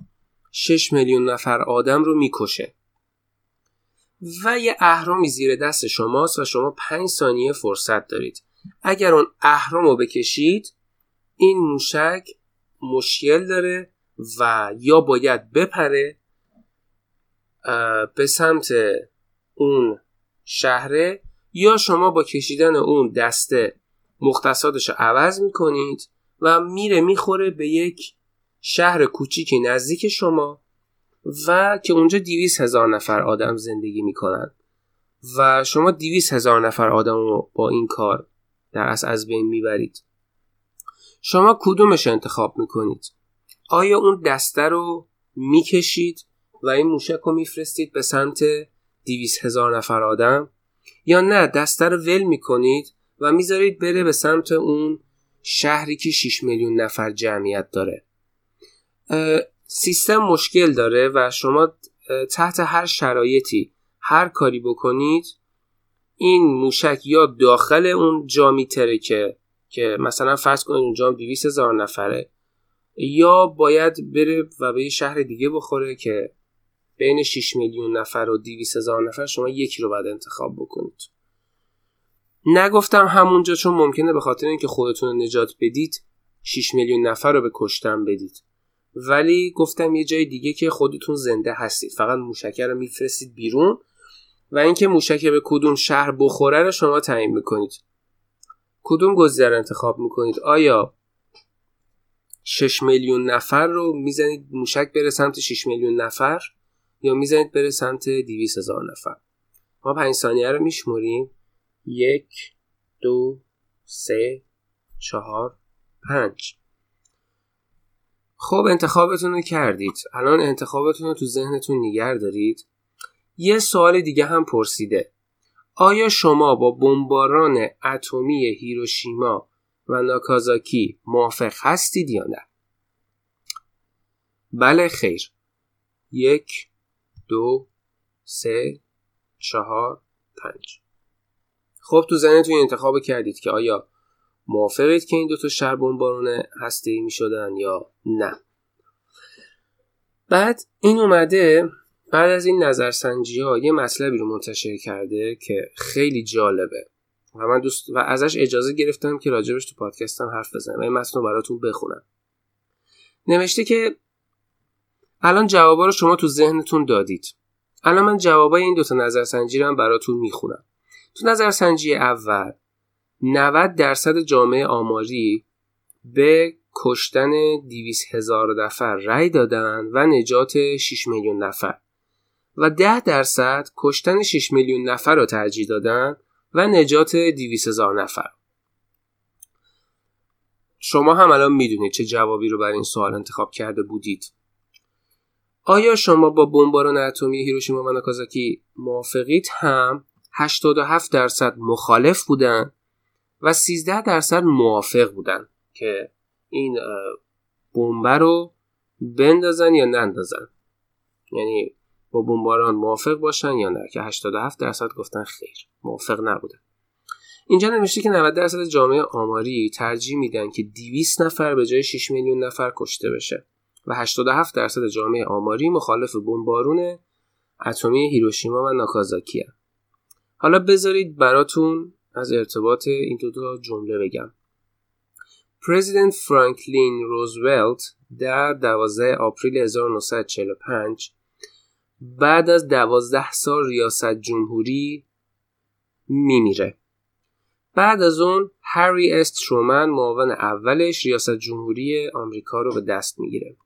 6 میلیون نفر آدم رو می‌کشه. و یه اهرامی زیر دست شماست و شما 5 ثانیه فرصت دارید. اگر اون اهرام رو بکشید این موشک مشکل داره و یا باید بپره به سمت اون شهره یا شما با کشیدن اون دسته مختصاتش رو عوض می‌کنید و میره می‌خوره به یک شهر کوچیکی نزدیک شما و که اونجا دیویس هزار نفر آدم زندگی می‌کنن. و شما دیویس هزار نفر آدم رو با این کار در اصل از بین می‌برید. شما کدومش انتخاب می‌کنید؟ آیا اون دسته رو می‌کشید و این موشک رو میفرستید به سمت دیویس هزار نفر آدم؟ یا نه دسته رو ول می‌کنید و می‌ذارید بره به سمت اون شهری که 6 میلیون نفر جمعیت داره؟ سیستم مشکل داره و شما تحت هر شرایطی هر کاری بکنید این موشک یا داخل اون جا میترکه که مثلا فرض کنید اونجا هم 200 هزار نفره یا باید بره و به یه شهر دیگه بخوره که بین 6 میلیون نفر و 200 هزار نفر شما یکی رو باید انتخاب بکنید. نگفتم همونجا چون ممکنه به خاطر اینکه خودتون نجات بدید 6 میلیون نفر رو به کشتن بدید. ولی گفتم یه جای دیگه که خودتون زنده هستید. فقط موشکه رو میفرستید بیرون و اینکه موشکه به کدوم شهر بخوره رو شما تعیین می‌کنید. کدوم گزینه رو انتخاب می‌کنید؟ آیا 6 میلیون نفر رو می‌زنید موشک بره سمت 6 میلیون نفر یا می‌زنید بره سمت 200 هزار نفر. ما 5 ثانیه رو میشمریم یک دو سه چهار پنج. خب انتخابتون رو کردید. الان انتخابتون رو تو ذهنتون نگر دارید. یه سوال دیگه هم پرسیده. آیا شما با بمباران اتمی هیروشیما و ناکازاکی موافق هستید یا نه؟ بله خیر. یک دو سه چهار پنج. خب تو ذهنتون انتخاب کردید که آیا موافقید که این دوتا شهر بمبارون هسته ای می شدن یا نه. بعد این اومده بعد از این نظرسنجی ها یه مطلبی رو منتشر کرده که خیلی جالبه. و من دوست و ازش اجازه گرفتم که راجبش تو پادکستم حرف بزنم و این متن رو براتون بخونم. نوشته که الان جوابا رو شما تو ذهنتون دادید. الان من جوابای این دوتا نظرسنجی رو هم براتون می‌خونم. تو نظرسنجی اول 90 درصد جامعه آماری به کشتن 200 هزار نفر رأی دادن و نجات 6 میلیون نفر و 10 درصد کشتن 6 میلیون نفر رو ترجیح دادن و نجات 200 هزار نفر. شما هم الان می‌دونید چه جوابی رو برای این سوال انتخاب کرده بودید. آیا شما با بمباران اتمی هیروشیما و ناکازاکی موافقید؟ هم. 87 درصد مخالف بودن و 13 درصد موافق بودن که این بمب رو بندازن یا نندازن. یعنی با بمباران موافق باشن یا نه؟ که 87 درصد گفتن خیر. موافق نبودن. اینجا نوشته که 90 درصد جامعه آماری ترجیح میدن که 200 نفر به جای 6 میلیون نفر کشته بشه و 87 درصد جامعه آماری مخالف بمبارون اتمی هیروشیما و ناکازاکی هن. حالا بذارید براتون از ارتباط این دو تا جمله بگم. پرزیدنت فرانکلین روزولت در 12 آپریل 1945 بعد از 12 سال ریاست جمهوری میمیره. بعد از اون هری اس ترومن معاون اولش ریاست جمهوری آمریکا رو به دست می‌گیره.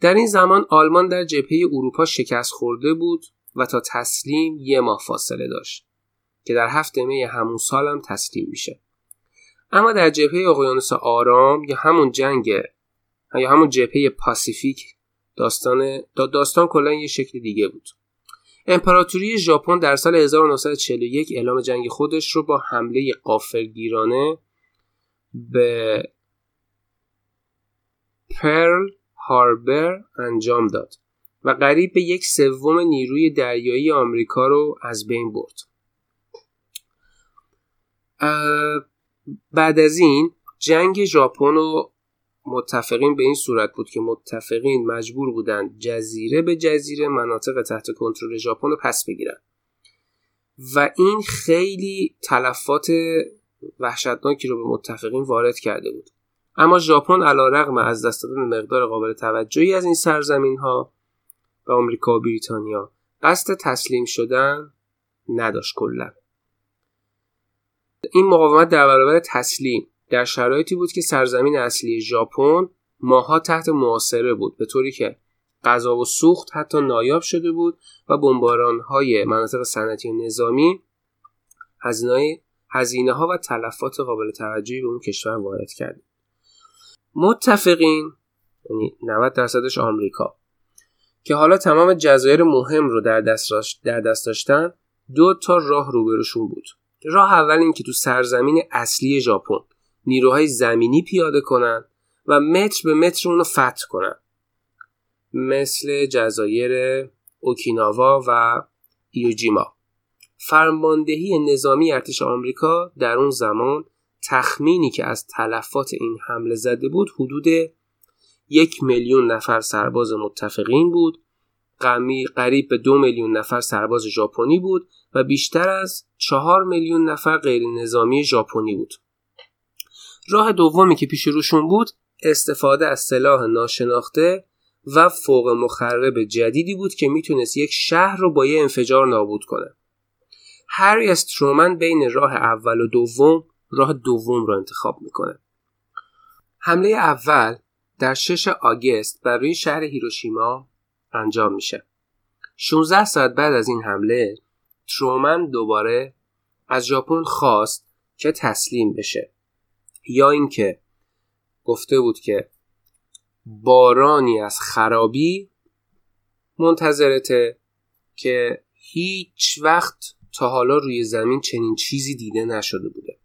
در این زمان آلمان در جبهه اروپا شکست خورده بود و تا تسلیم یه ماه فاصله داشت که در هفته می همون سال هم تسلیم میشه. اما در جبهه اقیانوس آرام یا همون جنگ یا همون جبهه پاسیفیک داستان داستان کلا یه شکل دیگه بود. امپراتوری ژاپن در سال 1941 اعلام جنگ خودش رو با حمله غافلگیرانه به پرل هاربر انجام داد و قریب به یک سوم نیروی دریایی آمریکا رو از بین برد. بعد از این جنگ ژاپن و متفقین به این صورت بود که متفقین مجبور بودند جزیره به جزیره مناطق تحت کنترل ژاپن رو پس بگیرن. و این خیلی تلفات وحشتناکی رو به متفقین وارد کرده بود. اما ژاپن علیرغم از دست دادن مقدار قابل توجهی از این سرزمین ها و آمریکا و بریتانیا قصد تسلیم شدن نداشت کلا. این مقاومت در برابر تسلیم در شرایطی بود که سرزمین اصلی ژاپن ماها تحت محاصره بود به طوری که غذا و سوخت حتی نایاب شده بود و بمباران های مناطق صنعتی و نظامی هزینه ها و تلفات قابل توجهی به اون کشور وارد کرد متفقین یعنی 90 درصدش آمریکا که حالا تمام جزایر مهم رو در دست, در دست داشتن دو تا راه روبروشون بود. راه اول این که تو سرزمین اصلی ژاپن نیروهای زمینی پیاده کنن و متر به متر اونو فتح کنن. مثل جزایر اوکیناوا و ایوجیما. فرماندهی نظامی ارتش آمریکا در اون زمان تخمینی که از تلفات این حمله زده بود حدود یک میلیون نفر سرباز متفقین بود قمی قریب به دو میلیون نفر سرباز ژاپنی بود و بیشتر از چهار میلیون نفر غیر نظامی ژاپنی بود. راه دومی که پیش روشون بود استفاده از سلاح ناشناخته و فوق مخرب جدیدی بود که می‌تونست یک شهر رو با یه انفجار نابود کنه. هری استرومن بین راه اول و دوم راه دوم رو انتخاب می‌کنه. حمله اول در 6 آگست روی شهر هیروشیما انجام میشه. 16 ساعت بعد از این حمله ترومن دوباره از ژاپن خواست که تسلیم بشه. یا اینکه گفته بود که بارانی از خرابی منتظرته که هیچ وقت تا حالا روی زمین چنین چیزی دیده نشده بوده.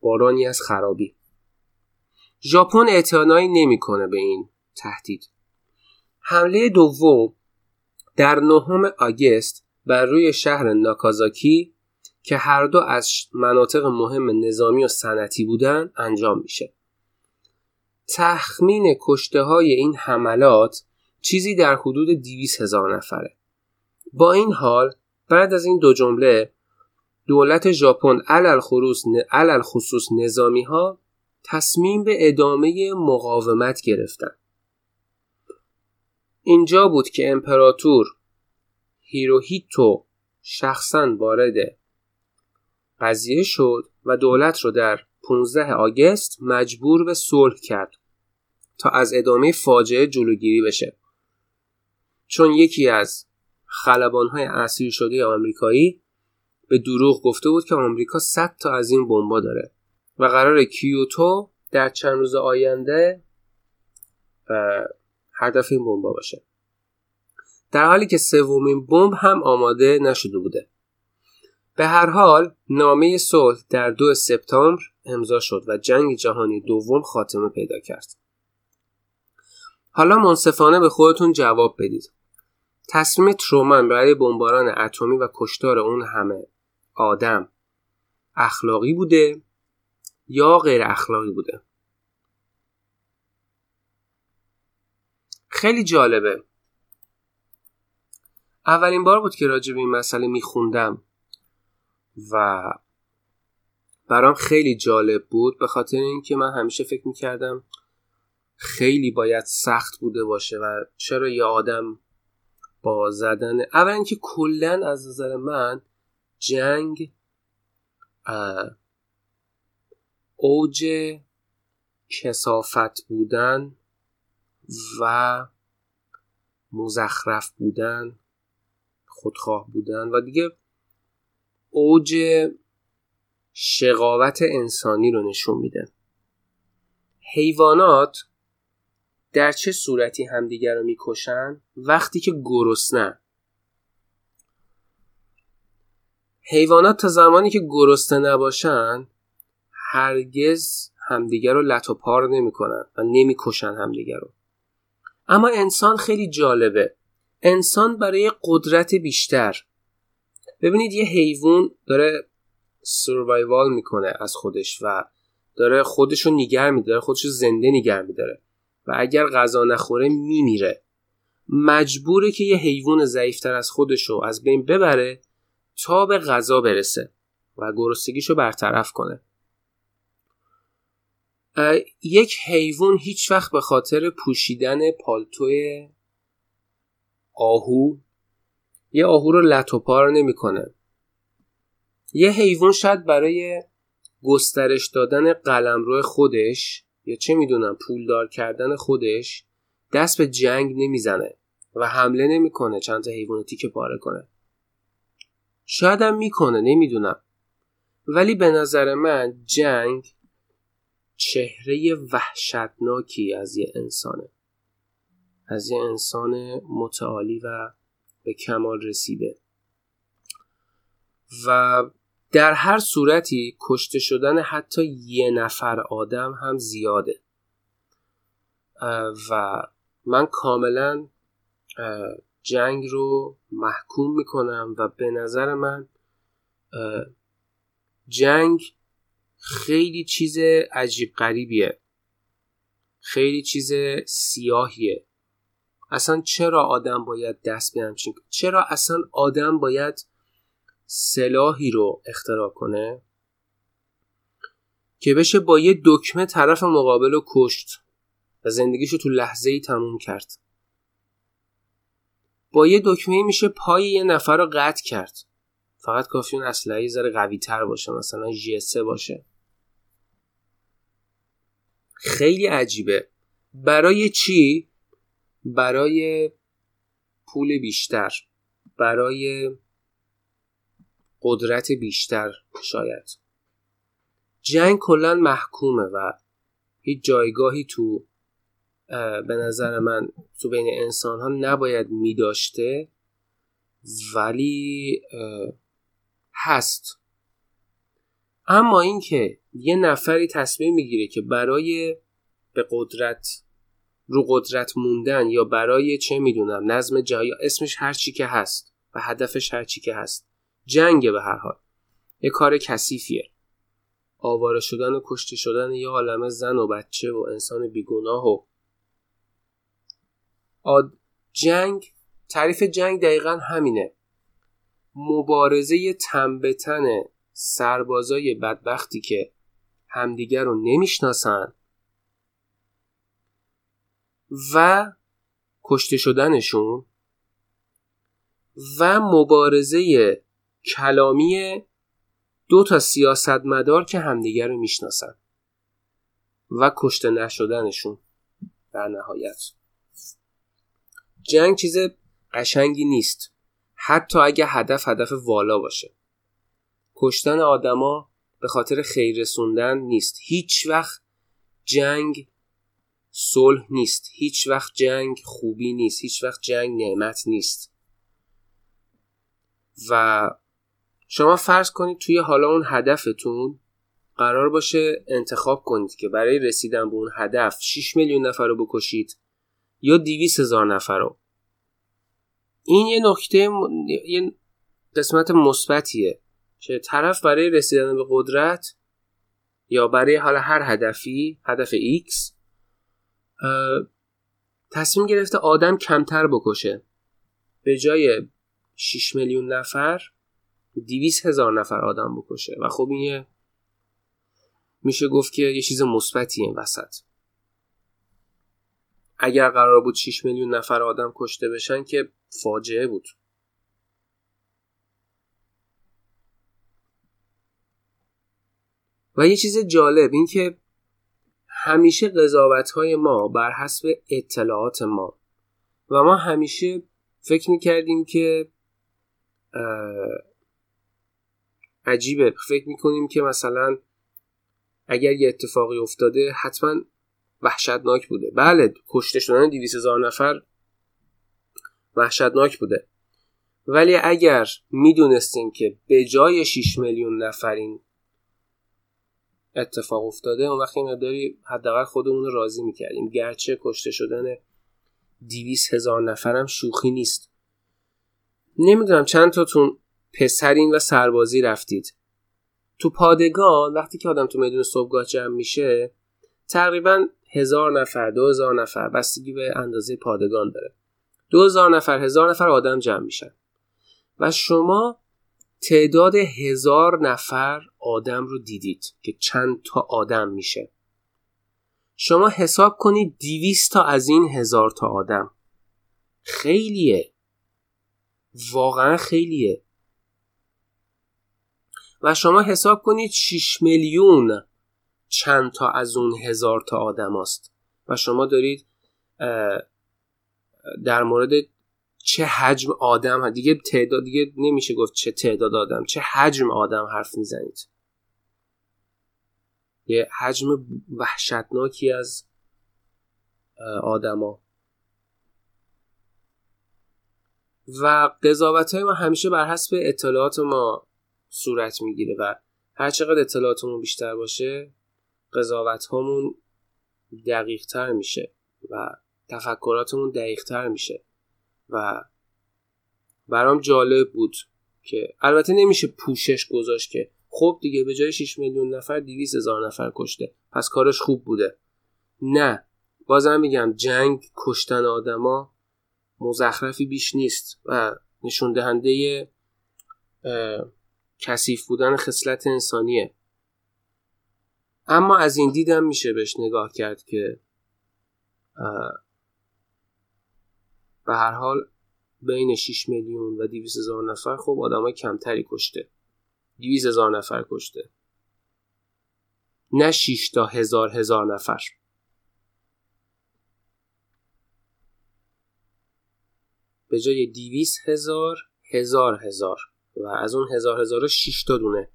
بارانی از خرابی. ژاپن اعتنایی نمی‌کنه به این تهدید. حمله دوم در نهم آگست بر روی شهر ناکازاکی که هر دو از مناطق مهم نظامی و صنعتی بودن انجام میشه. تخمین کشته های این حملات چیزی در حدود 200 هزار نفره. با این حال بعد از این دو جمله دولت ژاپن علل خصوص علل خصوص نظامی ها تصمیم به ادامه مقاومت گرفتن. اینجا بود که امپراتور هیروهیتو شخصا وارد قضیه شد و دولت رو در 15 آگست مجبور به صلح کرد تا از ادامه فاجعه جلوگیری بشه. چون یکی از خلبانهای اسیر شده آمریکایی به دروغ گفته بود که آمریکا 100 تا از این بمبا داره و قرار کیوتو در چند روز آینده هدف این بمبا باشه. در حالی که سومین بمب هم آماده نشده بوده. به هر حال نامه صلح در دو سپتامبر امضا شد و جنگ جهانی دوم خاتمه پیدا کرد. حالا منصفانه به خودتون جواب بدید. تصمیم ترومن برای بمباران اتمی و کشتار اون همه آدم اخلاقی بوده یا غیر اخلاقی بوده؟ خیلی جالبه. اولین بار بود که راجع به این مسئله میخوندم. و برام خیلی جالب بود به خاطر اینکه من همیشه فکر می‌کردم خیلی باید سخت بوده باشه و چرا یه آدم با زدن اولا اینکه کلا از نظر من جنگ اوج کسافت بودن و مزخرف بودن خودخواه بودن و دیگه اوج شقاوت انسانی رو نشون میده. حیوانات در چه صورتی همدیگر رو می‌کشن؟ وقتی که گرسنه. حیوانات تا زمانی که گرسنه نباشن هرگز همدیگر رو لط و پار نمی‌کنن و نمی‌کشن همدیگر رو. اما انسان خیلی جالبه. انسان برای قدرت بیشتر ببینید یه حیوان داره سروایوال می‌کنه از خودش و داره خودشو نیگر میداره خودشو زنده نیگر میداره و اگر غذا نخوره میمیره. مجبوره که یه حیوان ضعیفتر از خودشو از بین ببره تا به غذا برسه و گرسنگیشو برطرف کنه. یک حیوان هیچ وقت به خاطر پوشیدن پالتوی آهو یه آهو رو لط و پار نمی‌کنه. یه حیوان شاید برای گسترش دادن قلمرو خودش یا چه می‌دونم پولدار کردن خودش دست به جنگ نمی‌زنه و حمله نمی‌کنه چند تا حیوان تیکه پاره کنه. شاید هم می‌کنه نمی‌دونم. ولی به نظر من جنگ چهره وحشتناکی از یه انسانه. از یه انسان متعالی و به کمال رسیده. و در هر صورتی کشته شدن حتی یه نفر آدم هم زیاده. و من کاملا جنگ رو محکوم می‌کنم و به نظر من جنگ خیلی چیز عجیب غریبیه. خیلی چیز سیاهیه. اصلا چرا آدم باید دست به همچین چرا اصلا آدم باید سلاحی رو اختراع کنه که بشه با یه دکمه طرف مقابل رو کشت و زندگیشو تو لحظه ای تموم کرد. با یه دکمه میشه پای یه نفر رو قطع کرد. فقط کافی اون اسلحه یه ذره قوی تر باشه مثلا جی باشه. خیلی عجیبه. برای چی؟ برای پول بیشتر برای قدرت بیشتر شاید. جنگ کلا محکومه و هیچ جایگاهی تو به نظر من تو بین انسان ها نباید می داشته ولی هست. اما اینکه یه نفری تصمیم می‌گیره که برای به قدرت رو قدرت موندن یا برای چه می‌دونم نظم جهانی اسمش هر چی که هست و هدفش هر چی که هست. جنگه به هر حال. یه کار کثیفیه. آواره شدن و کشته شدن یه عالمه زن و بچه و انسان بیگناه و آد... جنگ تعریف جنگ دقیقا همینه. مبارزه تن به تن سربازای بدبختی که همدیگر رو نمی‌شناسن. و کشته شدنشون و مبارزه کلامی دو تا سیاستمدار که همدیگر رو می‌شناسن و کشته نشدنشون در نهایت. جنگ چیز قشنگی نیست. حتی اگه هدف هدف والا باشه. کشتن آدما به خاطر خیر رسوندن نیست. هیچ وقت جنگ صلح نیست. هیچ وقت جنگ خوبی نیست. هیچ وقت جنگ نعمت نیست. و شما فرض کنید توی حالا اون هدفتون قرار باشه انتخاب کنید که برای رسیدن به اون هدف 6 میلیون نفر رو بکشید یا 200 هزار نفر رو. این یه نکته م- یه قسمت مثبتیه که طرف برای رسیدن به قدرت یا برای حالا هر هدفی هدف X تصمیم گرفته آدم کمتر بکشه. به جای 6 میلیون نفر 200 هزار نفر آدم بکشه. و خب این میشه گفت که یه چیز مثبتیه این وسط. اگر قرار بود 6 میلیون نفر آدم کشته بشن که فاجعه بود. و یه چیز جالب این که همیشه قضاوت های ما بر حسب اطلاعات ما. و ما همیشه فکر می‌کردیم که عجیبه. فکر می‌کنیم که مثلا اگر یه اتفاقی افتاده حتما وحشتناک بوده. بله کشته شدن 200 هزار نفر وحشتناک بوده. ولی اگر می‌دونستیم که به جای 6 میلیون نفر این اتفاق افتاده اون وقت این مقداری حداقل خودمون رو راضی می‌کردیم. گرچه کشته شدن دیویس هزار نفرم شوخی نیست. نمی‌دونم چند تاتون پسرین و سربازی رفتید. تو پادگان وقتی که آدم تو میدون صبحگاه جمع میشه تقریبا هزار نفر دو هزار نفر بستگی به اندازه پادگان داره. دو هزار نفر هزار نفر آدم جمع میشن. و شما تعداد هزار نفر آدم رو دیدید که چند تا آدم میشه. شما حساب کنید دیویست تا از این هزار تا آدم. خیلیه. واقعا خیلیه. و شما حساب کنید 6 میلیون چند تا از اون هزار تا آدم است و شما دارید در مورد چه حجم آدم ه- دیگه تعداد دیگه نمیشه گفت چه تعداد آدم چه حجم آدم حرف می‌زنید. یه حجم وحشتناکی از آدما. و قضاوت های ما همیشه بر حسب اطلاعات ما صورت می‌گیره و هر چقدر اطلاعاتمون بیشتر باشه قضاوت هامون دقیق تر میشه و تفکراتمون دقیق تر میشه. و برام جالب بود که البته نمیشه پوشش گذاشت که خب دیگه به جای 6 میلیون نفر 200 هزار نفر کشته پس کارش خوب بوده. نه بازم میگم جنگ کشتن آدما مزخرفی بیش نیست و نشون دهنده کثیف بودن خصلت انسانیه. اما از این دیدم میشه بهش نگاه کرد که به هر حال بین 6 میلیون و 200 هزار نفر خب آدمای کمتری کشته. 200 هزار نفر کشته. نه 6 تا هزار هزار نفر. به جای 200 هزار هزار هزار. و از اون هزار هزار 6 تا دونه.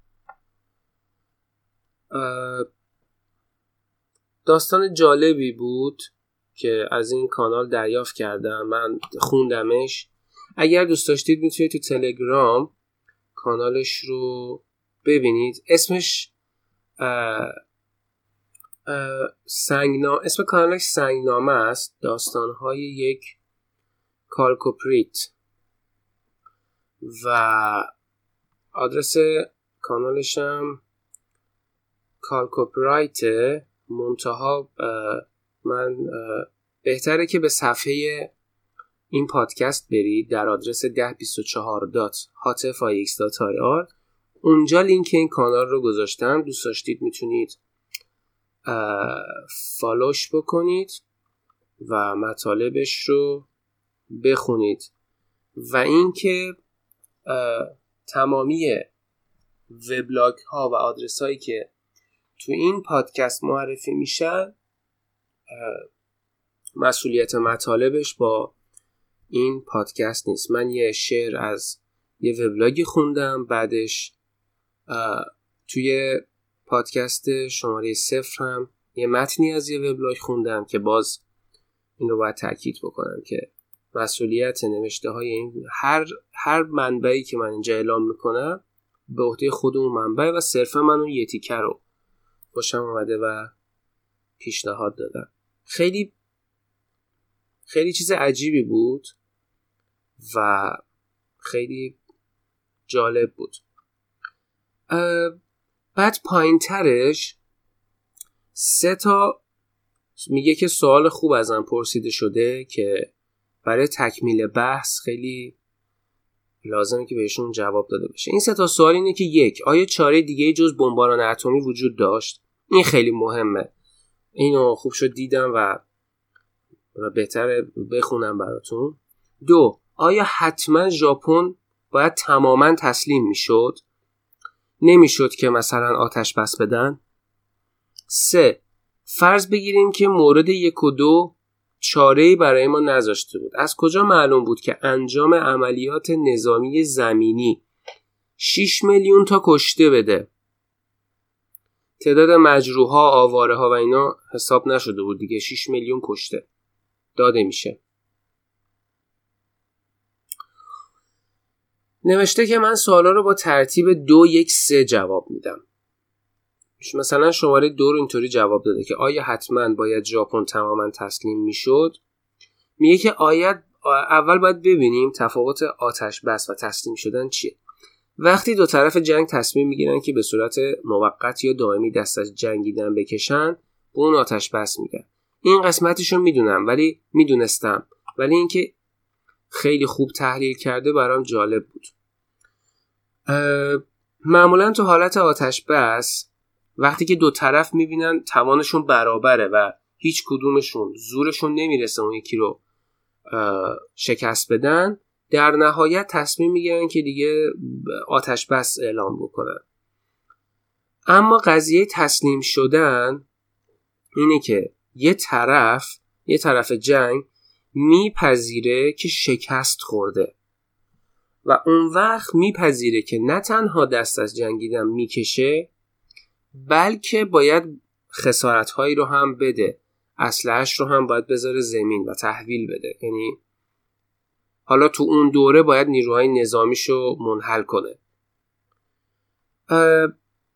داستان جالبی بود. که از این کانال دریافت کردم. من خوندمش. اگر دوست داشتید می‌تونید تو تلگرام کانالش رو ببینید. اسمش اه، اه، سنگنا... اسم کانالش سنگنامه است. داستانهای یک کالکوپیریت. و آدرس کانالش هم chalcopyrite منتها من بهتره که به صفحه این پادکست برید در آدرس 1024.hotfix.ir اونجا لینک این کانال رو گذاشتم. دوست داشتید می‌تونید فالوش بکنید و مطالبش رو بخونید. و اینکه تمامی وبلاگ ها و آدرس هایی که تو این پادکست معرفی میشن مسئولیت مطالبش با این پادکست نیست. من یه شعر از یه وبلاگی خوندم بعدش توی پادکست شماره صفر هم یه متنی از یه وبلاگ خوندم که باز این رو باید تاکید بکنم که مسئولیت نوشته های این هر هر منبعی که من اینجا اعلام می‌کنم به عهده خود اون منبع و صرفا من اون یه تیکه رو خوشم اومده و پیشنهاد دادم. خیلی خیلی چیز عجیبی بود و خیلی جالب بود. بعد پایین ترش سه تا میگه که سوال خوب ازم پرسیده شده که برای تکمیل بحث خیلی لازمه که بهشون جواب داده بشه. این سه تا سوال اینه که یک آیا چاره دیگه جز بمباران اتمی وجود داشت؟ این خیلی مهمه. اینو خوب شد دیدم و بهتره بخونم براتون. دو آیا حتما ژاپن باید تماما تسلیم می‌شد؟ نمی‌شد که مثلا آتش بس بدن. سه فرض بگیریم که مورد یک و دو چاره برای ما نذاشته بود. از کجا معلوم بود که انجام عملیات نظامی زمینی 6 میلیون تا کشته بده؟ تعداد مجروحها آواره ها و اینا حساب نشده بود دیگه. 6 میلیون کشته. داده میشه. نوشته که من سوالا رو با ترتیب دو یک سه جواب میدم. مثلا شماره دو رو اینطوری جواب داده که آیا حتما باید ژاپن تماما تسلیم می‌شد؟ میگه که آید اول باید ببینیم تفاوت آتش بس و تسلیم شدن چیه. وقتی دو طرف جنگ تصمیم می‌گیرن که به صورت موقت یا دائمی دست از جنگیدن بکشن به اون آتش بس میگن. این قسمتشو می‌دونم ولی می‌دونستم. ولی اینکه خیلی خوب تحلیل کرده برام جالب بود. معمولا تو حالت آتش بس وقتی که دو طرف می‌بینن توانشون برابره و هیچ کدومشون زورشون نمی‌رسه اون یکی رو شکست بدن در نهایت تصمیم می‌گیرن که دیگه آتش بس اعلام بکنن. اما قضیه تسلیم شدن اینه که یه طرف یه طرف جنگ میپذیره که شکست خورده و اون وقت میپذیره که نه تنها دست از جنگیدن می‌کشه بلکه باید خسارتهایی رو هم بده اسلحهش رو هم باید بذاره زمین و تحویل بده. یعنی حالا تو اون دوره باید نیروهای نظامیشو منحل کنه.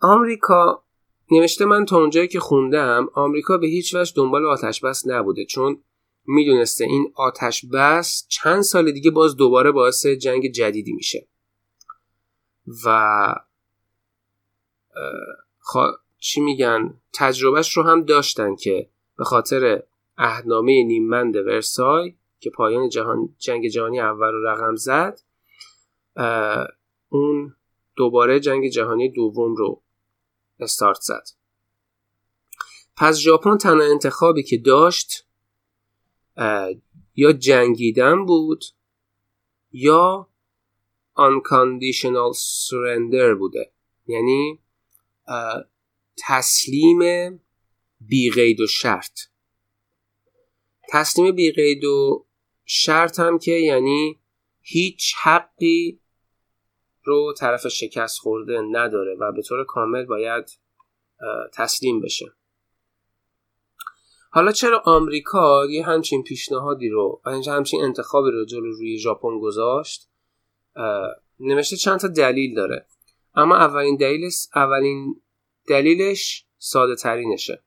آمریکا نوشته من تا اونجایی که خوندم آمریکا به هیچ وجه دنبال آتش بس نبوده چون می‌دونسته این آتش بس چند سال دیگه باز دوباره باعث جنگ جدیدی میشه. و خا- چی میگن؟ تجربهش رو هم داشتن که به خاطر اهنامه نیممند ورسای که پایان جهان جنگ جهانی اول رو رقم زد اون دوباره جنگ جهانی دوم رو استارت زد. پس ژاپن تنها انتخابی که داشت یا جنگیدن بود یا unconditional surrender بوده. یعنی تسلیم بی قید و شرط. تسلیم بی قید و شرط هم که یعنی هیچ حقی رو طرف شکست خورده نداره و به طور کامل باید تسلیم بشه. حالا چرا آمریکا یه همچین پیشنهادی رو و همچین انتخابی رو جلو روی ژاپن گذاشت؟ نوشته چند تا دلیل داره. اما اولین دلیلش اولین دلیلش ساده ترینشه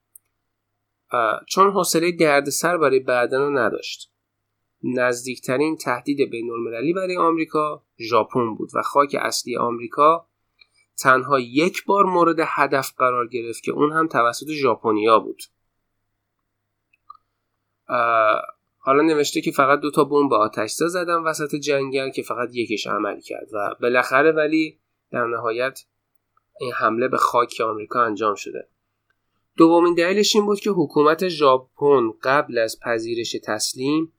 چون حوصله دردسر برای بعدن رو نداشت. نزدیکترین تهدید بین المللی برای آمریکا ژاپن بود و خاک اصلی آمریکا تنها یک بار مورد هدف قرار گرفت که اون هم توسط ژاپنیا بود. حالا نوشته که فقط دو تا بمب آتشزا زدن وسط جنگل که فقط یکیش عمل کرد و بالاخره ولی در نهایت این حمله به خاک آمریکا انجام شده. دومین دلیلش این بود که حکومت ژاپن قبل از پذیرش تسلیم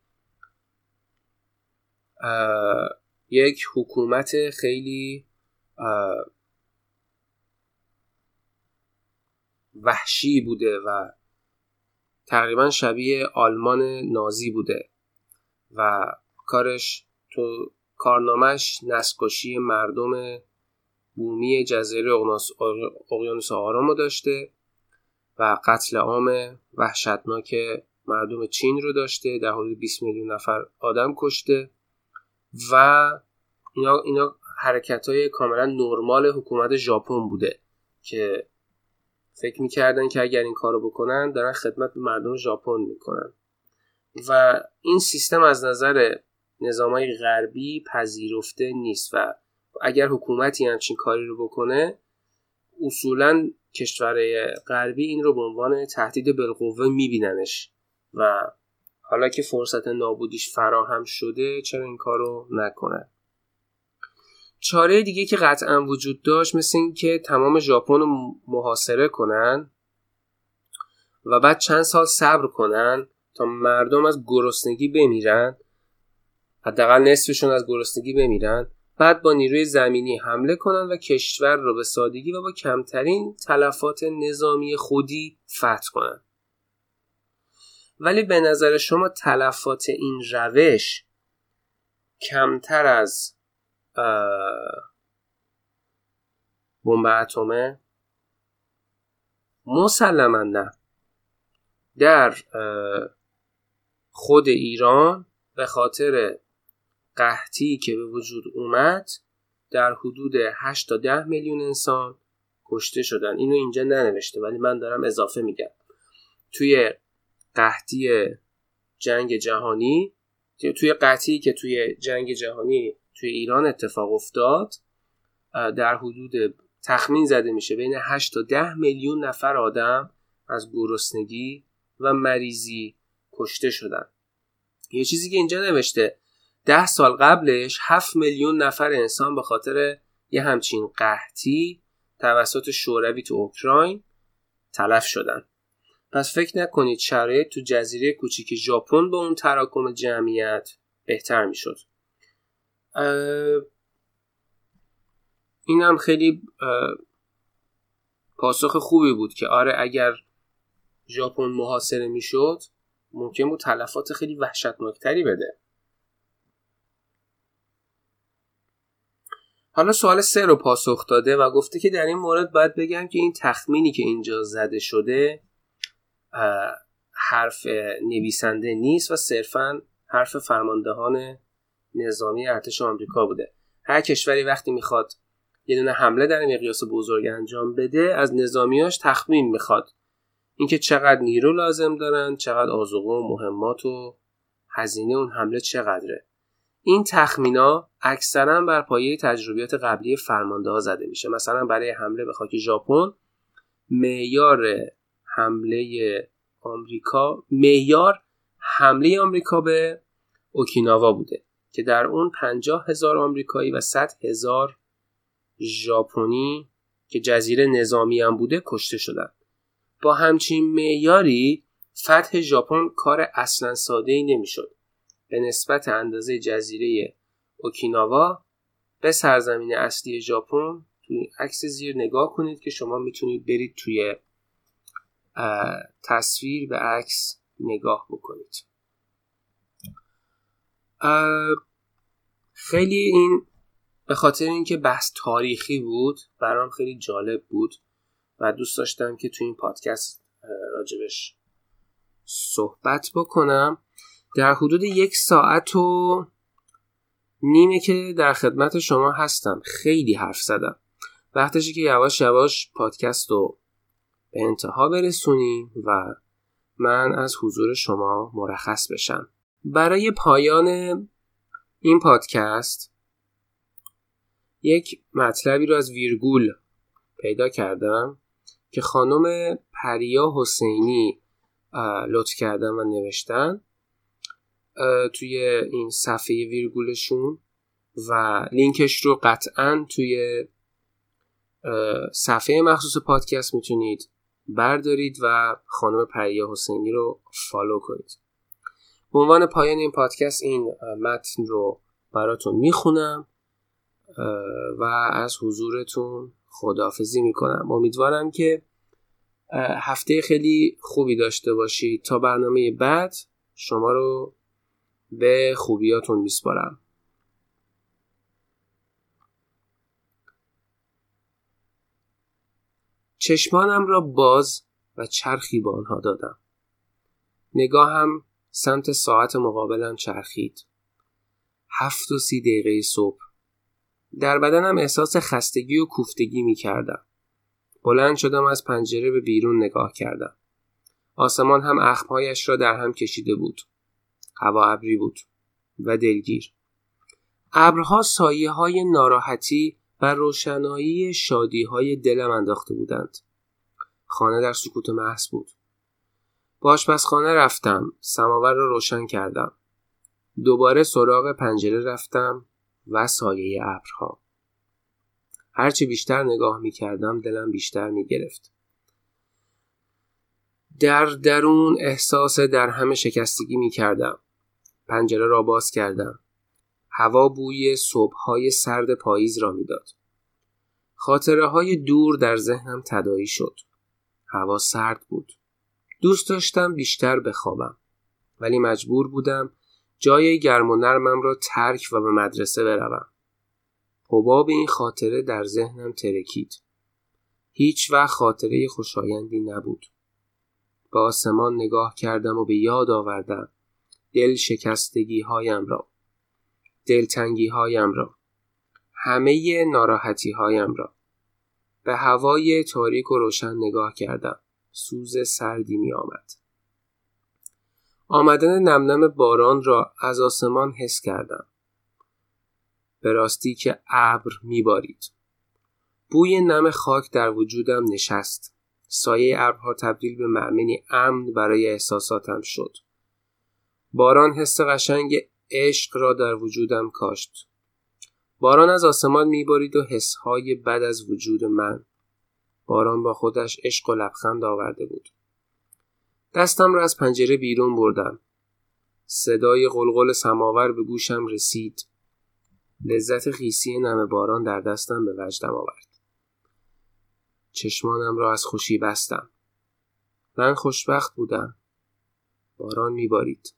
یک حکومت خیلی وحشی بوده و تقریبا شبیه آلمان نازی بوده و کارش تو کارنامش نسکشی مردم بومی جزیره اقیانوس آرام رو داشته و قتل عام وحشتناک مردم چین رو داشته در حدود 20 میلیون نفر آدم کشته. و اینا, اینا حرکت های کاملا نرمال حکومت ژاپن بوده که فکر می‌کردن که اگر این کارو بکنن دارن خدمت به مردم ژاپن می‌کنن. و این سیستم از نظر نظامهای غربی پذیرفته نیست و اگر حکومتی همچین کاری رو بکنه اصولا کشورهای غربی این رو به عنوان تهدید بالقوه میبیننش و حالا که فرصت نابودیش فراهم شده چرا این کار رو نکنن چاره دیگه که قطعا وجود داشت مثل این که تمام ژاپن رو محاصره کنن و بعد چند سال صبر کنن تا مردم از گرسنگی بمیرن حداقل نصفشون از گرسنگی بمیرن بعد با نیروی زمینی حمله کنن و کشور رو به سادگی و با کمترین تلفات نظامی خودی فتح کنن. ولی به نظر شما تلفات این روش کمتر از بمب اتمه؟ مسلما نه. در خود ایران به خاطر قحطی که به وجود اومد در حدود 8 تا 10 میلیون انسان کشته شدن. اینو اینجا ننوشته ولی من دارم اضافه میگم. توی قحطی جنگ جهانی که توی قطعی که توی جنگ جهانی توی ایران اتفاق افتاد در حدود تخمین زده میشه بین 8 تا 10 میلیون نفر آدم از گرسنگی و مریضی کشته شدن. یه چیزی که اینجا نوشته ده سال قبلش 7 میلیون نفر انسان به خاطر یه همچین قحطی توسط شوروی تو اوکراین تلف شدن. پس فکر نکنید شرایط تو جزیره کوچیک ژاپن با اون تراکم جمعیت بهتر می‌شد. این هم خیلی پاسخ خوبی بود که آره اگر ژاپن محاصره می‌شد ممکن بود تلفات خیلی وحشتناکتری بده. حالا سوال سه رو پاسخ داده و گفته که در این مورد باید بگم که این تخمینی که اینجا زده شده حرف نویسنده نیست و صرفا حرف فرماندهان نظامی ارتش آمریکا بوده. هر کشوری وقتی می‌خواد یه دونه حمله در مقیاس بزرگ انجام بده از نظامیاش تخمین می‌خواد. اینکه چقدر نیرو لازم دارن چقدر آذوقه و مهمات و هزینه اون حمله چقدره. این تخمینا اکثرا بر پایه تجربیات قبلی فرمانده ها زده میشه. مثلا برای حمله به خاک ژاپن معیار حمله آمریکا معیار حمله آمریکا به اوکیناوا بوده که در اون پنجاه هزار آمریکایی و 100 هزار ژاپنی که جزیره نظامی هم بوده کشته شدن. با همچین معیاری فتح ژاپن کار اصلا ساده ای نمی‌شد. به نسبت اندازه جزیره اوکیناوا به سرزمین اصلی ژاپن توی عکس زیر نگاه کنید که شما می‌تونید برید توی تصویر به عکس نگاه بکنید. خیلی این به خاطر اینکه بحث تاریخی بود برام خیلی جالب بود و دوست داشتم که تو این پادکست راجبش صحبت بکنم. در حدود یک ساعت و نیمه که در خدمت شما هستم. خیلی حرف زدم. وقتشه که یواش یواش پادکست رو به انتها برسونیم و من از حضور شما مرخص بشم. برای پایان این پادکست یک مطلبی رو از ویرگول پیدا کردم که خانم پریا حسینی لطف کردن و نوشتن توی این صفحه ویرگولشون و لینکش رو قطعا توی صفحه مخصوص پادکست می‌تونید بردارید و خانم پریا حسینی رو فالو کنید. به عنوان پایان این پادکست این متن رو براتون می‌خونم و از حضورتون خداحافظی می‌کنم. امیدوارم که هفته خیلی خوبی داشته باشید. تا برنامه بعد شما رو به خوبیاتون میسپارم. چشمانم را باز و چرخی به آنها دادم نگاهم سمت ساعت مقابلم چرخید هفت و سی دقیقه صبح در بدنم احساس خستگی و کوفتگی می کردم. بلند شدم از پنجره به بیرون نگاه کردم. آسمان هم اخمهایش را در هم کشیده بود. هوا ابری بود و دلگیر. ابرها سایه های ناراحتی و روشنایی شادی های دلم انداخته بودند. خانه در سکوت محض بود. به آشپزخانه رفتم. سماور را روشن کردم. دوباره سراغ پنجره رفتم و سایه ابرها. هرچه بیشتر نگاه می کردم دلم بیشتر می گرفت. در درون احساس در همه شکستگی می کردم. پنجره را باز کردم. هوا بوی صبحهای سرد پاییز را می‌داد. خاطره های دور در ذهنم تدایی شد. هوا سرد بود. دوست داشتم بیشتر بخوابم. ولی مجبور بودم جای گرم و نرمم را ترک و به مدرسه بروم. حباب این خاطره در ذهنم ترکید. هیچ وقت خاطره خوشایندی نبود. به آسمان نگاه کردم و به یاد آوردم دل شکستگی هایم را. دلتنگی هایم را. همه ناراحتی هایم را. به هوای تاریک و روشن نگاه کردم. سوز سردی می آمد. آمدن نمنم باران را از آسمان حس کردم. به راستی که ابر میبارید. بوی نم خاک در وجودم نشست. سایه ابرها تبدیل به معمنی امن برای احساساتم شد. باران حس قشنگ عشق را در وجودم کاشت. باران از آسمان میبارید و حسهای بد از وجود من. باران با خودش عشق و لبخند آورده بود. دستم را از پنجره بیرون بردم. صدای قلقل سماور به گوشم رسید. لذت خیسی نم باران در دستم به وجدم آورد. چشمانم را از خوشی بستم. من خوشبخت بودم. باران میبارید.